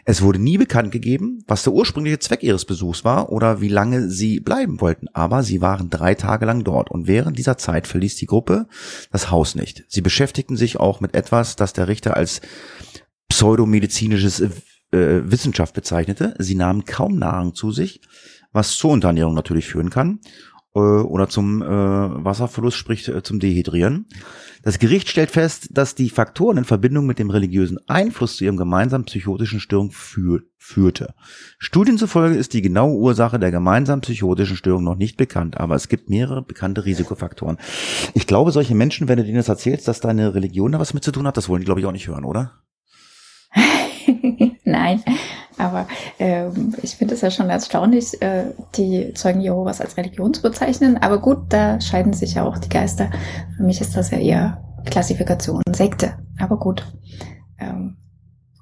Es wurde nie bekannt gegeben, was der ursprüngliche Zweck ihres Besuchs war oder wie lange sie bleiben wollten, aber sie waren drei Tage lang dort und während dieser Zeit verließ die Gruppe das Haus nicht. Sie beschäftigten sich auch mit etwas, das der Richter als pseudomedizinisches äh, Wissenschaft bezeichnete. Sie nahmen kaum Nahrung zu sich, was zur Unterernährung natürlich führen kann äh, oder zum äh, Wasserverlust, sprich äh, zum Dehydrieren. Das Gericht stellt fest, dass die Faktoren in Verbindung mit dem religiösen Einfluss zu ihrem gemeinsamen psychotischen Störung führ führte. Studien zufolge ist die genaue Ursache der gemeinsamen psychotischen Störung noch nicht bekannt, aber es gibt mehrere bekannte Risikofaktoren. Ich glaube, solche Menschen, wenn du denen das erzählst, dass deine Religion da was mit zu tun hat, das wollen die, glaube ich, auch nicht hören, oder? [laughs] Nein, aber ähm, ich finde es ja schon erstaunlich, äh, die Zeugen Jehovas als Religion zu bezeichnen. Aber gut, da scheiden sich ja auch die Geister. Für mich ist das ja eher Klassifikation Sekte. Aber gut. Ähm,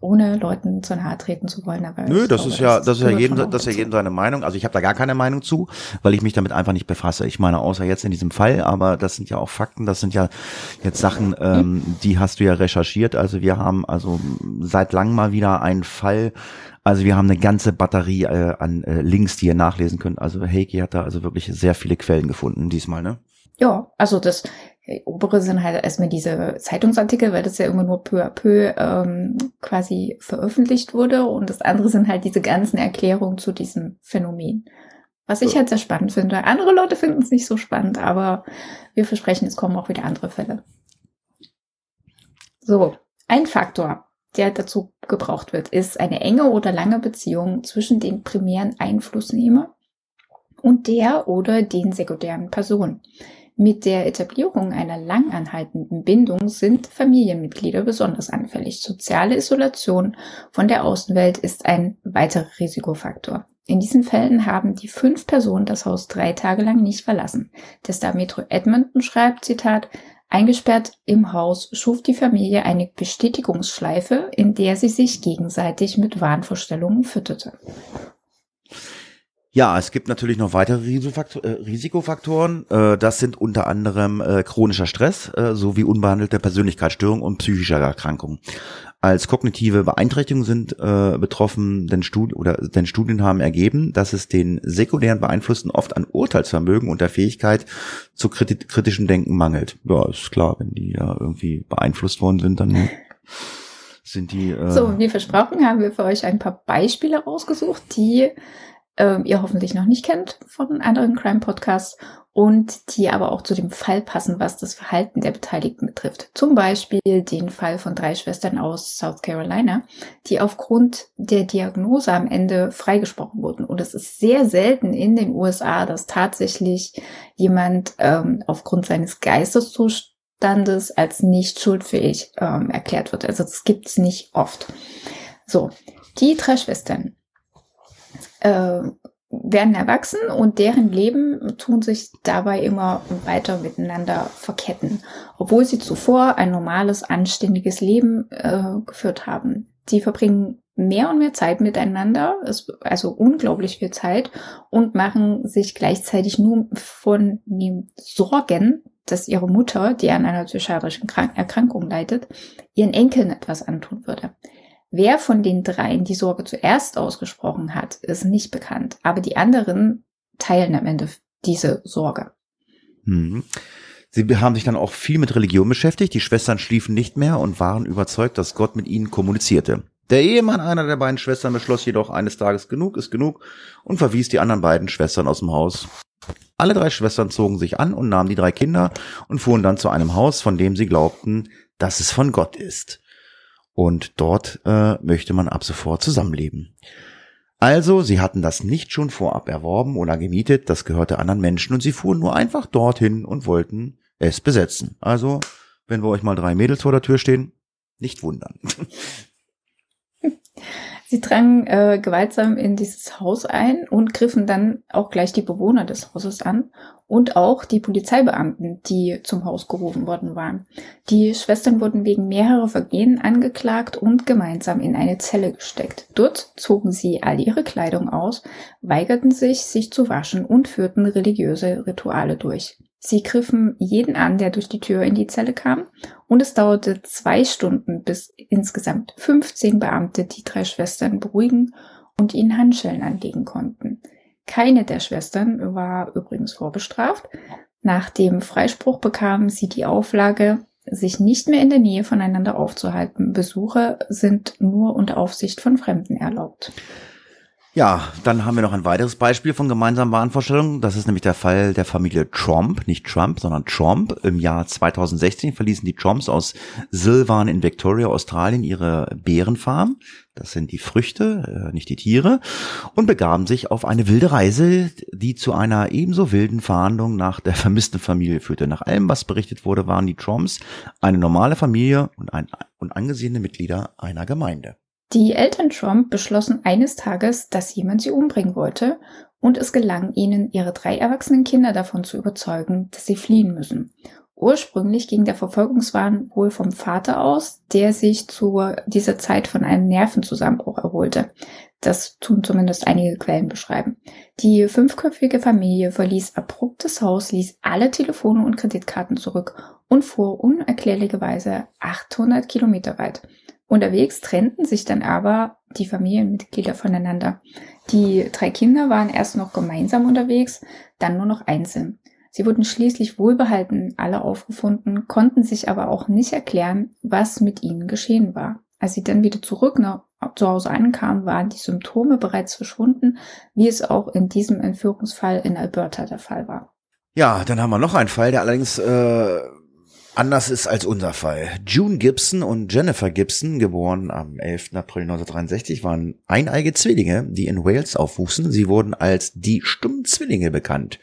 ohne Leuten zu nahe treten zu wollen. Aber Nö, das glaube, ist ja, das ist ja jedem, das ist ja jedem seine Meinung. Also ich habe da gar keine Meinung zu, weil ich mich damit einfach nicht befasse. Ich meine, außer jetzt in diesem Fall, aber das sind ja auch Fakten, das sind ja jetzt Sachen, ähm, die hast du ja recherchiert. Also wir haben also seit langem mal wieder einen Fall, also wir haben eine ganze Batterie äh, an äh, Links, die ihr nachlesen könnt. Also Heiki hat da also wirklich sehr viele Quellen gefunden diesmal, ne? Ja, also das obere sind halt erstmal diese Zeitungsartikel, weil das ja immer nur peu à peu ähm, quasi veröffentlicht wurde. Und das andere sind halt diese ganzen Erklärungen zu diesem Phänomen. Was ich halt sehr spannend finde. Andere Leute finden es nicht so spannend, aber wir versprechen, es kommen auch wieder andere Fälle. So, ein Faktor, der dazu gebraucht wird, ist eine enge oder lange Beziehung zwischen den primären Einflussnehmer und der oder den sekundären Personen. Mit der Etablierung einer langanhaltenden Bindung sind Familienmitglieder besonders anfällig. Soziale Isolation von der Außenwelt ist ein weiterer Risikofaktor. In diesen Fällen haben die fünf Personen das Haus drei Tage lang nicht verlassen. Der Star Metro Edmonton schreibt, Zitat, Eingesperrt im Haus schuf die Familie eine Bestätigungsschleife, in der sie sich gegenseitig mit Wahnvorstellungen fütterte. Ja, es gibt natürlich noch weitere äh, Risikofaktoren. Äh, das sind unter anderem äh, chronischer Stress sowie unbehandelte Persönlichkeitsstörungen und psychische Erkrankungen. Als kognitive Beeinträchtigungen sind betroffen, denn, Studi oder, denn Studien haben ergeben, dass es den sekundären Beeinflussten oft an Urteilsvermögen und der Fähigkeit zu kriti kritischem Denken mangelt. Ja, ist klar, wenn die ja irgendwie beeinflusst worden sind, dann sind die. Äh so, wie versprochen haben wir für euch ein paar Beispiele rausgesucht, die ähm, ihr hoffentlich noch nicht kennt von anderen Crime-Podcasts und die aber auch zu dem Fall passen, was das Verhalten der Beteiligten betrifft. Zum Beispiel den Fall von drei Schwestern aus South Carolina, die aufgrund der Diagnose am Ende freigesprochen wurden. Und es ist sehr selten in den USA, dass tatsächlich jemand ähm, aufgrund seines Geisteszustandes als nicht schuldfähig ähm, erklärt wird. Also das gibt's nicht oft. So, die drei Schwestern äh, werden erwachsen und deren Leben tun sich dabei immer weiter miteinander verketten, obwohl sie zuvor ein normales, anständiges Leben äh, geführt haben. Sie verbringen mehr und mehr Zeit miteinander, also unglaublich viel Zeit und machen sich gleichzeitig nur von den Sorgen, dass ihre Mutter, die an einer psychiatrischen Erkrankung leidet, ihren Enkeln etwas antun würde. Wer von den dreien die Sorge zuerst ausgesprochen hat, ist nicht bekannt. Aber die anderen teilen am Ende diese Sorge. Mhm. Sie haben sich dann auch viel mit Religion beschäftigt. Die Schwestern schliefen nicht mehr und waren überzeugt, dass Gott mit ihnen kommunizierte. Der Ehemann einer der beiden Schwestern beschloss jedoch eines Tages genug ist genug und verwies die anderen beiden Schwestern aus dem Haus. Alle drei Schwestern zogen sich an und nahmen die drei Kinder und fuhren dann zu einem Haus, von dem sie glaubten, dass es von Gott ist. Und dort äh, möchte man ab sofort zusammenleben. Also, sie hatten das nicht schon vorab erworben oder gemietet, das gehörte anderen Menschen und sie fuhren nur einfach dorthin und wollten es besetzen. Also, wenn wir euch mal drei Mädels vor der Tür stehen, nicht wundern. [laughs] Sie drangen äh, gewaltsam in dieses Haus ein und griffen dann auch gleich die Bewohner des Hauses an und auch die Polizeibeamten, die zum Haus gerufen worden waren. Die Schwestern wurden wegen mehrerer Vergehen angeklagt und gemeinsam in eine Zelle gesteckt. Dort zogen sie all ihre Kleidung aus, weigerten sich, sich zu waschen und führten religiöse Rituale durch. Sie griffen jeden an, der durch die Tür in die Zelle kam, und es dauerte zwei Stunden, bis insgesamt 15 Beamte die drei Schwestern beruhigen und ihnen Handschellen anlegen konnten. Keine der Schwestern war übrigens vorbestraft. Nach dem Freispruch bekamen sie die Auflage, sich nicht mehr in der Nähe voneinander aufzuhalten. Besuche sind nur unter Aufsicht von Fremden erlaubt. Ja, dann haben wir noch ein weiteres Beispiel von gemeinsamen Wahnvorstellungen. Das ist nämlich der Fall der Familie Trump, nicht Trump, sondern Trump. Im Jahr 2016 verließen die Trumps aus Silvan in Victoria, Australien, ihre Bärenfarm. Das sind die Früchte, äh, nicht die Tiere. Und begaben sich auf eine wilde Reise, die zu einer ebenso wilden Fahndung nach der vermissten Familie führte. Nach allem, was berichtet wurde, waren die Trumps eine normale Familie und, ein, und angesehene Mitglieder einer Gemeinde. Die Eltern Trump beschlossen eines Tages, dass jemand sie umbringen wollte, und es gelang ihnen, ihre drei erwachsenen Kinder davon zu überzeugen, dass sie fliehen müssen. Ursprünglich ging der Verfolgungswahn wohl vom Vater aus, der sich zu dieser Zeit von einem Nervenzusammenbruch erholte. Das tun zumindest einige Quellen beschreiben. Die fünfköpfige Familie verließ abrupt das Haus, ließ alle Telefone und Kreditkarten zurück und fuhr unerklärlicherweise 800 Kilometer weit. Unterwegs trennten sich dann aber die Familienmitglieder voneinander. Die drei Kinder waren erst noch gemeinsam unterwegs, dann nur noch einzeln. Sie wurden schließlich wohlbehalten alle aufgefunden, konnten sich aber auch nicht erklären, was mit ihnen geschehen war. Als sie dann wieder zurück nach, zu Hause ankamen, waren die Symptome bereits verschwunden, wie es auch in diesem Entführungsfall in Alberta der Fall war. Ja, dann haben wir noch einen Fall, der allerdings äh, anders ist als unser Fall. June Gibson und Jennifer Gibson, geboren am 11. April 1963, waren eineige Zwillinge, die in Wales aufwuchsen. Sie wurden als die stummen Zwillinge bekannt,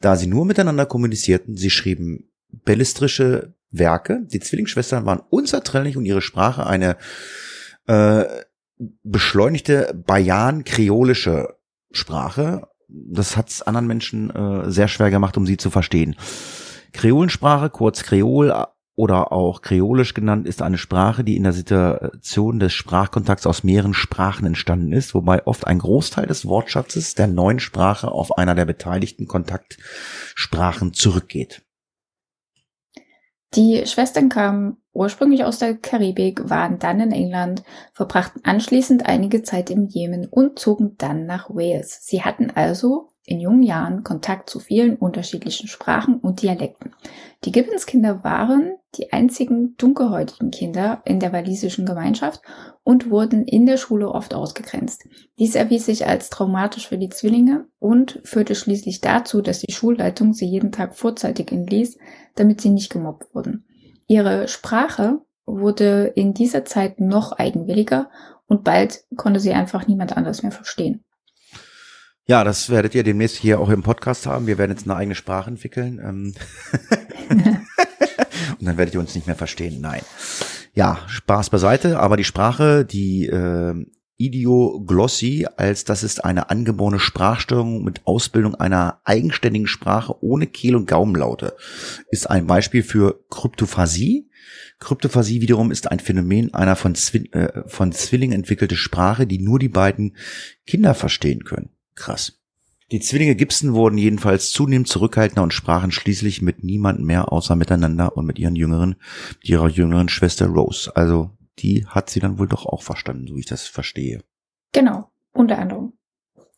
da sie nur miteinander kommunizierten. Sie schrieben bellistrische Werke. Die Zwillingsschwestern waren unzertrennlich und ihre Sprache eine äh, beschleunigte bayan-kreolische Sprache. Das hat es anderen Menschen äh, sehr schwer gemacht, um sie zu verstehen. Kreolensprache, kurz Kreol oder auch Kreolisch genannt, ist eine Sprache, die in der Situation des Sprachkontakts aus mehreren Sprachen entstanden ist, wobei oft ein Großteil des Wortschatzes der neuen Sprache auf einer der beteiligten Kontaktsprachen zurückgeht. Die Schwestern kamen ursprünglich aus der Karibik, waren dann in England, verbrachten anschließend einige Zeit im Jemen und zogen dann nach Wales. Sie hatten also in jungen Jahren Kontakt zu vielen unterschiedlichen Sprachen und Dialekten. Die Gibbons-Kinder waren die einzigen dunkelhäutigen Kinder in der walisischen Gemeinschaft und wurden in der Schule oft ausgegrenzt. Dies erwies sich als traumatisch für die Zwillinge und führte schließlich dazu, dass die Schulleitung sie jeden Tag vorzeitig entließ, damit sie nicht gemobbt wurden. Ihre Sprache wurde in dieser Zeit noch eigenwilliger und bald konnte sie einfach niemand anders mehr verstehen. Ja, das werdet ihr demnächst hier auch im Podcast haben. Wir werden jetzt eine eigene Sprache entwickeln. Ähm. [laughs] Und dann werdet ihr uns nicht mehr verstehen. Nein. Ja, Spaß beiseite. Aber die Sprache, die äh, Idioglossie, als das ist eine angeborene Sprachstörung mit Ausbildung einer eigenständigen Sprache ohne Kehl- und Gaumenlaute, ist ein Beispiel für Kryptophasie. Kryptophasie wiederum ist ein Phänomen einer von, Zwi äh, von Zwillingen entwickelte Sprache, die nur die beiden Kinder verstehen können. Krass. Die Zwillinge Gibson wurden jedenfalls zunehmend zurückhaltender und sprachen schließlich mit niemandem mehr außer miteinander und mit ihren jüngeren, mit ihrer jüngeren Schwester Rose. Also die hat sie dann wohl doch auch verstanden, so wie ich das verstehe. Genau, unter anderem.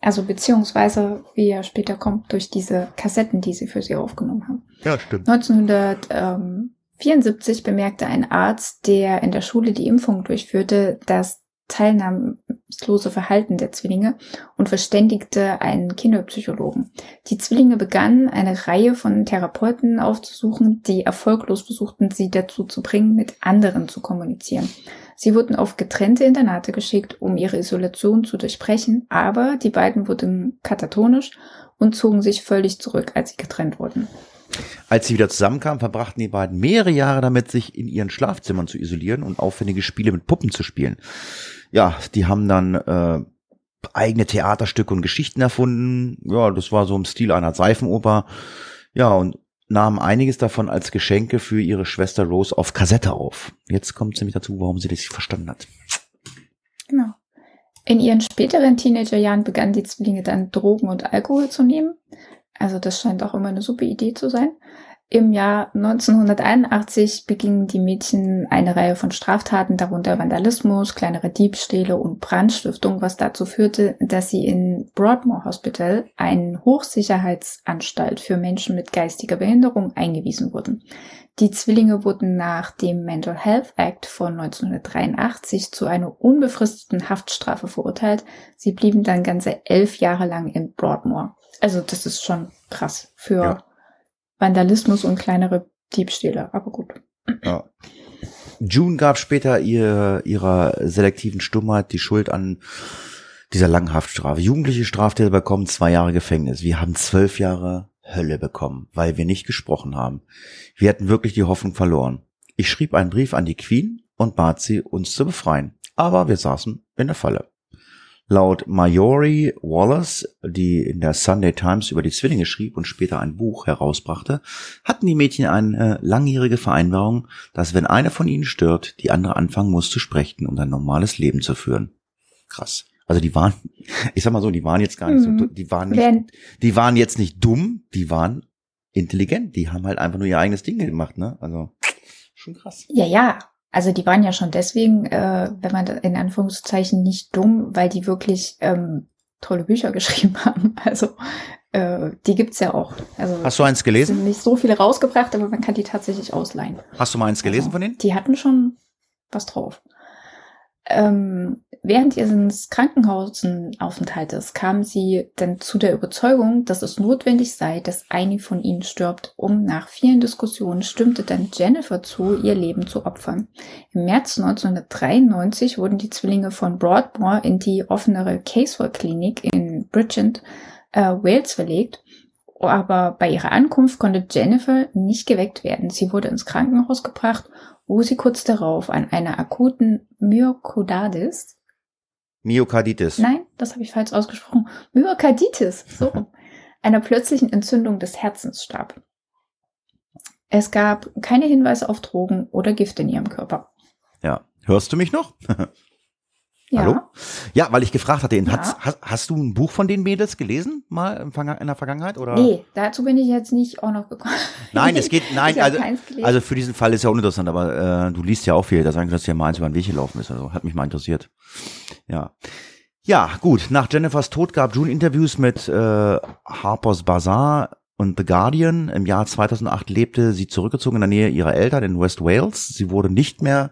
Also beziehungsweise, wie er später kommt, durch diese Kassetten, die sie für sie aufgenommen haben. Ja, stimmt. 1974 bemerkte ein Arzt, der in der Schule die Impfung durchführte, dass teilnahmslose Verhalten der Zwillinge und verständigte einen Kinderpsychologen. Die Zwillinge begannen, eine Reihe von Therapeuten aufzusuchen, die erfolglos versuchten, sie dazu zu bringen, mit anderen zu kommunizieren. Sie wurden auf getrennte Internate geschickt, um ihre Isolation zu durchbrechen, aber die beiden wurden katatonisch und zogen sich völlig zurück, als sie getrennt wurden. Als sie wieder zusammenkamen, verbrachten die beiden mehrere Jahre damit, sich in ihren Schlafzimmern zu isolieren und aufwendige Spiele mit Puppen zu spielen. Ja, die haben dann äh, eigene Theaterstücke und Geschichten erfunden. Ja, das war so im Stil einer Seifenoper. Ja, und nahmen einiges davon als Geschenke für ihre Schwester Rose auf Kassette auf. Jetzt kommt nämlich dazu, warum sie das nicht verstanden hat. Genau. In ihren späteren Teenagerjahren begannen die Zwillinge dann Drogen und Alkohol zu nehmen. Also das scheint auch immer eine super Idee zu sein. Im Jahr 1981 begingen die Mädchen eine Reihe von Straftaten, darunter Vandalismus, kleinere Diebstähle und Brandstiftung, was dazu führte, dass sie in Broadmoor Hospital, eine Hochsicherheitsanstalt für Menschen mit geistiger Behinderung, eingewiesen wurden. Die Zwillinge wurden nach dem Mental Health Act von 1983 zu einer unbefristeten Haftstrafe verurteilt. Sie blieben dann ganze elf Jahre lang in Broadmoor. Also das ist schon krass für ja. Vandalismus und kleinere Diebstähle, aber gut. Ja. June gab später ihr, ihrer selektiven Stummheit die Schuld an dieser langen Haftstrafe. Jugendliche Straftäter bekommen zwei Jahre Gefängnis. Wir haben zwölf Jahre Hölle bekommen, weil wir nicht gesprochen haben. Wir hatten wirklich die Hoffnung verloren. Ich schrieb einen Brief an die Queen und bat sie, uns zu befreien. Aber wir saßen in der Falle. Laut Mayori Wallace, die in der Sunday Times über die Zwillinge schrieb und später ein Buch herausbrachte, hatten die Mädchen eine langjährige Vereinbarung, dass wenn eine von ihnen stirbt, die andere anfangen muss zu sprechen und ein normales Leben zu führen. Krass. Also die waren, [laughs] ich sag mal so, die waren jetzt gar nicht mhm. so, die waren nicht, die waren jetzt nicht dumm, die waren intelligent, die haben halt einfach nur ihr eigenes Ding gemacht, ne? Also schon krass. Ja, ja, also die waren ja schon deswegen, äh, wenn man in Anführungszeichen nicht dumm, weil die wirklich ähm, tolle Bücher [laughs] geschrieben haben. Also äh, die gibt's ja auch. Also Hast du eins gelesen? Sind nicht so viele rausgebracht, aber man kann die tatsächlich ausleihen. Hast du mal eins gelesen also, von denen? Die hatten schon was drauf. Ähm, während ihres Krankenhausaufenthaltes kam sie dann zu der Überzeugung, dass es notwendig sei, dass eine von ihnen stirbt, um nach vielen Diskussionen stimmte dann Jennifer zu, ihr Leben zu opfern. Im März 1993 wurden die Zwillinge von Broadmoor in die offenere Casewell Klinik in Bridgend, äh, Wales verlegt aber bei ihrer Ankunft konnte Jennifer nicht geweckt werden. Sie wurde ins Krankenhaus gebracht wo sie kurz darauf an einer akuten Myokarditis Myokarditis. Nein, das habe ich falsch ausgesprochen. Myokarditis, so [laughs] einer plötzlichen Entzündung des Herzens starb. Es gab keine Hinweise auf Drogen oder Gift in ihrem Körper. Ja, hörst du mich noch? [laughs] Ja. Hallo? Ja, weil ich gefragt hatte, ja. hast, hast, hast, du ein Buch von den Mädels gelesen, mal in der Vergangenheit? Oder? Nee, dazu bin ich jetzt nicht auch noch gekommen. [laughs] Nein, es geht, nein, also, also für diesen Fall ist ja uninteressant, aber äh, du liest ja auch viel, da sagen dass ja mal eins über den Weg gelaufen ist, also hat mich mal interessiert. Ja. Ja, gut, nach Jennifers Tod gab June Interviews mit äh, Harper's Bazaar und The Guardian. Im Jahr 2008 lebte sie zurückgezogen in der Nähe ihrer Eltern in West Wales. Sie wurde nicht mehr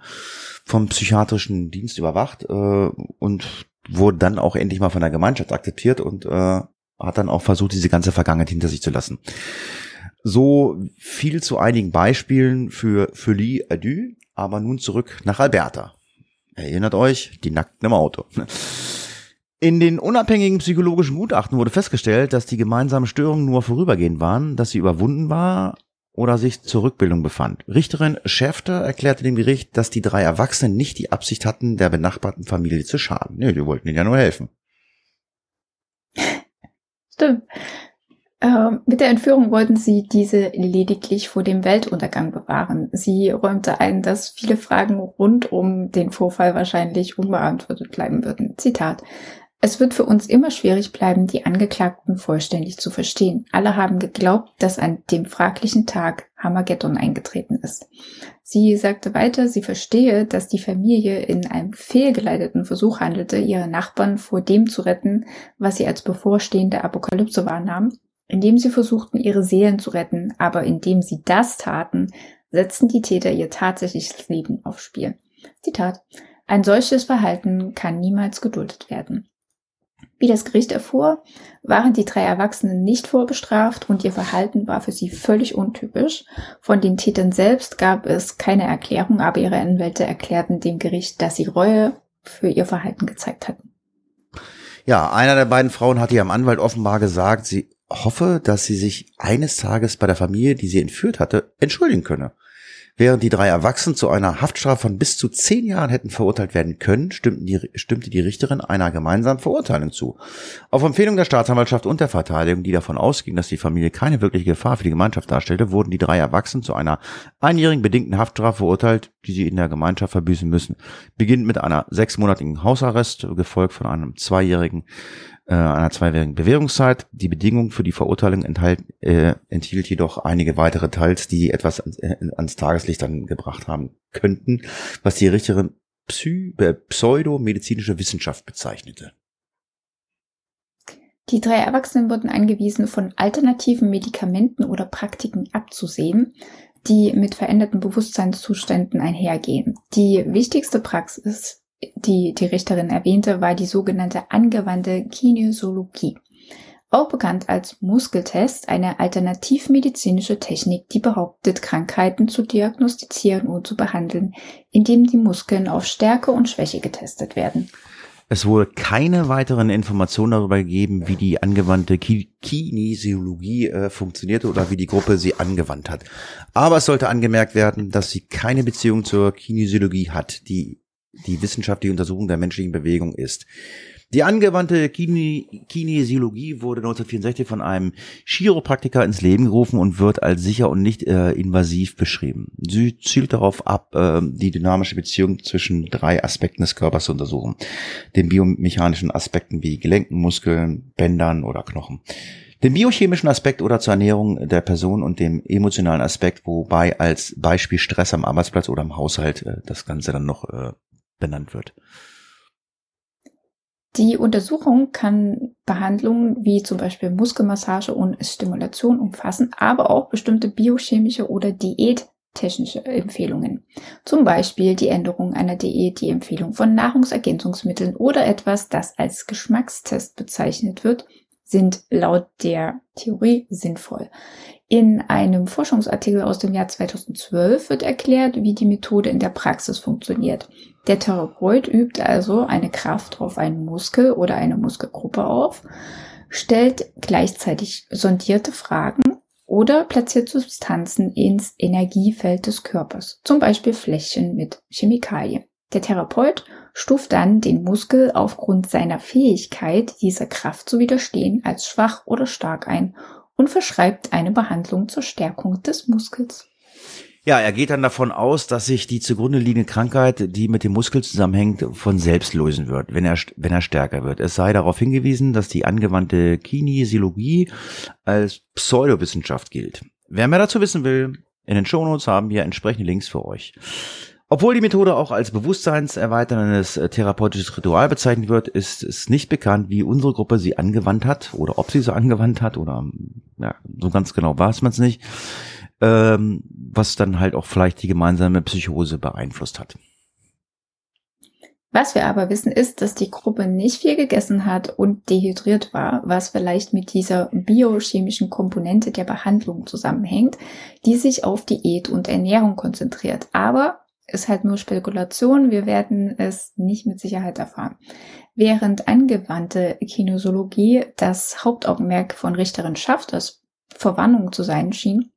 vom psychiatrischen Dienst überwacht äh, und wurde dann auch endlich mal von der Gemeinschaft akzeptiert und äh, hat dann auch versucht, diese ganze Vergangenheit hinter sich zu lassen. So viel zu einigen Beispielen für Lee Adieu, aber nun zurück nach Alberta. Erinnert euch, die Nackten im Auto. In den unabhängigen psychologischen Gutachten wurde festgestellt, dass die gemeinsamen Störungen nur vorübergehend waren, dass sie überwunden war oder sich zur Rückbildung befand. Richterin Schäfter erklärte dem Gericht, dass die drei Erwachsenen nicht die Absicht hatten, der benachbarten Familie zu schaden. Nee, die wollten ihnen ja nur helfen. Stimmt. Ähm, mit der Entführung wollten sie diese lediglich vor dem Weltuntergang bewahren. Sie räumte ein, dass viele Fragen rund um den Vorfall wahrscheinlich unbeantwortet bleiben würden. Zitat. Es wird für uns immer schwierig bleiben, die Angeklagten vollständig zu verstehen. Alle haben geglaubt, dass an dem fraglichen Tag Hamageddon eingetreten ist. Sie sagte weiter, sie verstehe, dass die Familie in einem fehlgeleiteten Versuch handelte, ihre Nachbarn vor dem zu retten, was sie als bevorstehende Apokalypse wahrnahm, indem sie versuchten, ihre Seelen zu retten, aber indem sie das taten, setzten die Täter ihr tatsächliches Leben aufs Spiel. Zitat. Ein solches Verhalten kann niemals geduldet werden. Wie das Gericht erfuhr, waren die drei Erwachsenen nicht vorbestraft und ihr Verhalten war für sie völlig untypisch. Von den Tätern selbst gab es keine Erklärung, aber ihre Anwälte erklärten dem Gericht, dass sie Reue für ihr Verhalten gezeigt hatten. Ja, einer der beiden Frauen hat ihrem Anwalt offenbar gesagt, sie hoffe, dass sie sich eines Tages bei der Familie, die sie entführt hatte, entschuldigen könne. Während die drei Erwachsenen zu einer Haftstrafe von bis zu zehn Jahren hätten verurteilt werden können, die, stimmte die Richterin einer gemeinsamen Verurteilung zu. Auf Empfehlung der Staatsanwaltschaft und der Verteidigung, die davon ausging, dass die Familie keine wirkliche Gefahr für die Gemeinschaft darstellte, wurden die drei Erwachsenen zu einer einjährigen bedingten Haftstrafe verurteilt, die sie in der Gemeinschaft verbüßen müssen. Beginnt mit einer sechsmonatigen Hausarrest, gefolgt von einem zweijährigen äh, einer zweiwöchigen Bewährungszeit. Die Bedingung für die Verurteilung enthalt, äh, enthielt jedoch einige weitere Teils, die etwas ans, äh, ans Tageslicht dann gebracht haben könnten, was die Richterin Psy äh, pseudomedizinische Wissenschaft bezeichnete. Die drei Erwachsenen wurden angewiesen, von alternativen Medikamenten oder Praktiken abzusehen, die mit veränderten Bewusstseinszuständen einhergehen. Die wichtigste Praxis die die Richterin erwähnte, war die sogenannte angewandte Kinesiologie. Auch bekannt als Muskeltest, eine alternativmedizinische Technik, die behauptet, Krankheiten zu diagnostizieren und zu behandeln, indem die Muskeln auf Stärke und Schwäche getestet werden. Es wurde keine weiteren Informationen darüber gegeben, wie die angewandte Kinesiologie äh, funktionierte oder wie die Gruppe sie angewandt hat. Aber es sollte angemerkt werden, dass sie keine Beziehung zur Kinesiologie hat, die die wissenschaftliche Untersuchung der menschlichen Bewegung ist. Die angewandte Kine Kinesiologie wurde 1964 von einem Chiropraktiker ins Leben gerufen und wird als sicher und nicht äh, invasiv beschrieben. Sie zielt darauf ab, äh, die dynamische Beziehung zwischen drei Aspekten des Körpers zu untersuchen. Den biomechanischen Aspekten wie Gelenken, Muskeln, Bändern oder Knochen. Den biochemischen Aspekt oder zur Ernährung der Person und dem emotionalen Aspekt, wobei als Beispiel Stress am Arbeitsplatz oder im Haushalt äh, das Ganze dann noch äh, benannt wird. Die Untersuchung kann Behandlungen wie zum Beispiel Muskelmassage und Stimulation umfassen, aber auch bestimmte biochemische oder Diät technische Empfehlungen. Zum Beispiel die Änderung einer Diät, die Empfehlung von Nahrungsergänzungsmitteln oder etwas, das als Geschmackstest bezeichnet wird, sind laut der Theorie sinnvoll. In einem Forschungsartikel aus dem Jahr 2012 wird erklärt, wie die Methode in der Praxis funktioniert. Der Therapeut übt also eine Kraft auf einen Muskel oder eine Muskelgruppe auf, stellt gleichzeitig sondierte Fragen oder platziert Substanzen ins Energiefeld des Körpers, zum Beispiel Fläschchen mit Chemikalien. Der Therapeut stuft dann den Muskel aufgrund seiner Fähigkeit, dieser Kraft zu widerstehen, als schwach oder stark ein und verschreibt eine Behandlung zur Stärkung des Muskels. Ja, er geht dann davon aus, dass sich die zugrunde liegende Krankheit, die mit dem Muskel zusammenhängt, von selbst lösen wird, wenn er, wenn er stärker wird. Es sei darauf hingewiesen, dass die angewandte Kinesiologie als Pseudowissenschaft gilt. Wer mehr dazu wissen will, in den Shownotes haben wir entsprechende Links für euch. Obwohl die Methode auch als bewusstseinserweiterndes therapeutisches Ritual bezeichnet wird, ist es nicht bekannt, wie unsere Gruppe sie angewandt hat oder ob sie sie angewandt hat oder ja, so ganz genau weiß man es nicht ähm, was dann halt auch vielleicht die gemeinsame Psychose beeinflusst hat. Was wir aber wissen ist, dass die Gruppe nicht viel gegessen hat und dehydriert war, was vielleicht mit dieser biochemischen Komponente der Behandlung zusammenhängt, die sich auf Diät und Ernährung konzentriert. Aber ist halt nur Spekulation, wir werden es nicht mit Sicherheit erfahren. Während angewandte Kinosologie das Hauptaugenmerk von Richterin Schafters Verwandlung zu sein schien,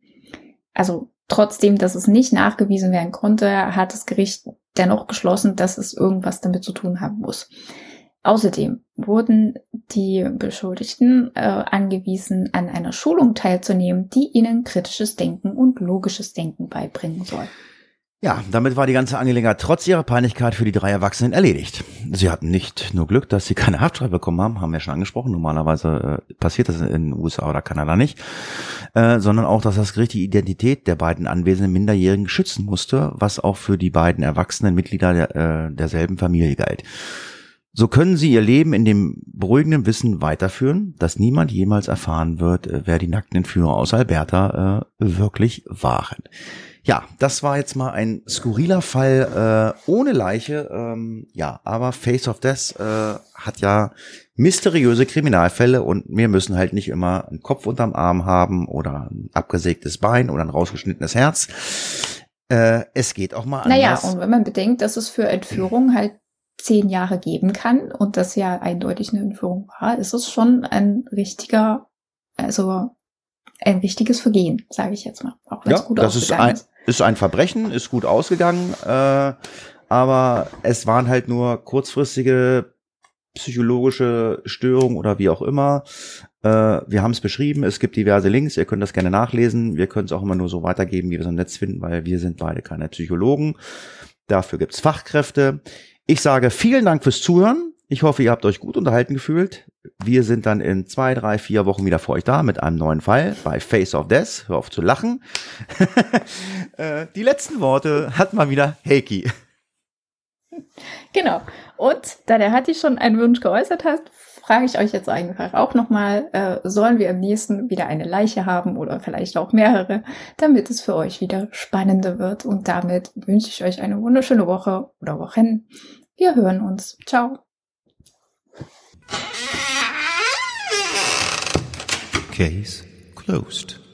also trotzdem, dass es nicht nachgewiesen werden konnte, hat das Gericht dennoch geschlossen, dass es irgendwas damit zu tun haben muss. Außerdem wurden die Beschuldigten äh, angewiesen, an einer Schulung teilzunehmen, die ihnen kritisches Denken und logisches Denken beibringen soll. Ja, damit war die ganze Angelegenheit trotz ihrer Peinlichkeit für die drei Erwachsenen erledigt. Sie hatten nicht nur Glück, dass sie keine Haftstrafe bekommen haben, haben wir schon angesprochen. Normalerweise äh, passiert das in den USA oder Kanada nicht, äh, sondern auch, dass das Gericht die Identität der beiden anwesenden Minderjährigen schützen musste, was auch für die beiden erwachsenen Mitglieder der, äh, derselben Familie galt. So können sie ihr Leben in dem beruhigenden Wissen weiterführen, dass niemand jemals erfahren wird, äh, wer die nackten Entführer aus Alberta äh, wirklich waren. Ja, das war jetzt mal ein skurriler Fall äh, ohne Leiche. Ähm, ja, aber Face of Death äh, hat ja mysteriöse Kriminalfälle und wir müssen halt nicht immer einen Kopf unterm Arm haben oder ein abgesägtes Bein oder ein rausgeschnittenes Herz. Äh, es geht auch mal anders. Naja, und wenn man bedenkt, dass es für Entführung halt zehn Jahre geben kann und das ja eindeutig eine Entführung war, ist es schon ein richtiger, also ein wichtiges Vergehen, sage ich jetzt mal. Auch ja, gut das ist ein, ist. Ist ein Verbrechen, ist gut ausgegangen, äh, aber es waren halt nur kurzfristige psychologische Störungen oder wie auch immer. Äh, wir haben es beschrieben, es gibt diverse Links, ihr könnt das gerne nachlesen. Wir können es auch immer nur so weitergeben, wie wir es im Netz finden, weil wir sind beide keine Psychologen. Dafür gibt's Fachkräfte. Ich sage vielen Dank fürs Zuhören. Ich hoffe, ihr habt euch gut unterhalten gefühlt. Wir sind dann in zwei, drei, vier Wochen wieder für euch da mit einem neuen Fall bei Face of Death. Hör auf zu lachen. [laughs] Äh, die letzten Worte hat mal wieder Heiki. Genau. Und da der Hatti schon einen Wunsch geäußert hat, frage ich euch jetzt einfach auch nochmal, äh, sollen wir am nächsten wieder eine Leiche haben oder vielleicht auch mehrere, damit es für euch wieder spannender wird. Und damit wünsche ich euch eine wunderschöne Woche oder Wochen. Wir hören uns. Ciao. Case closed.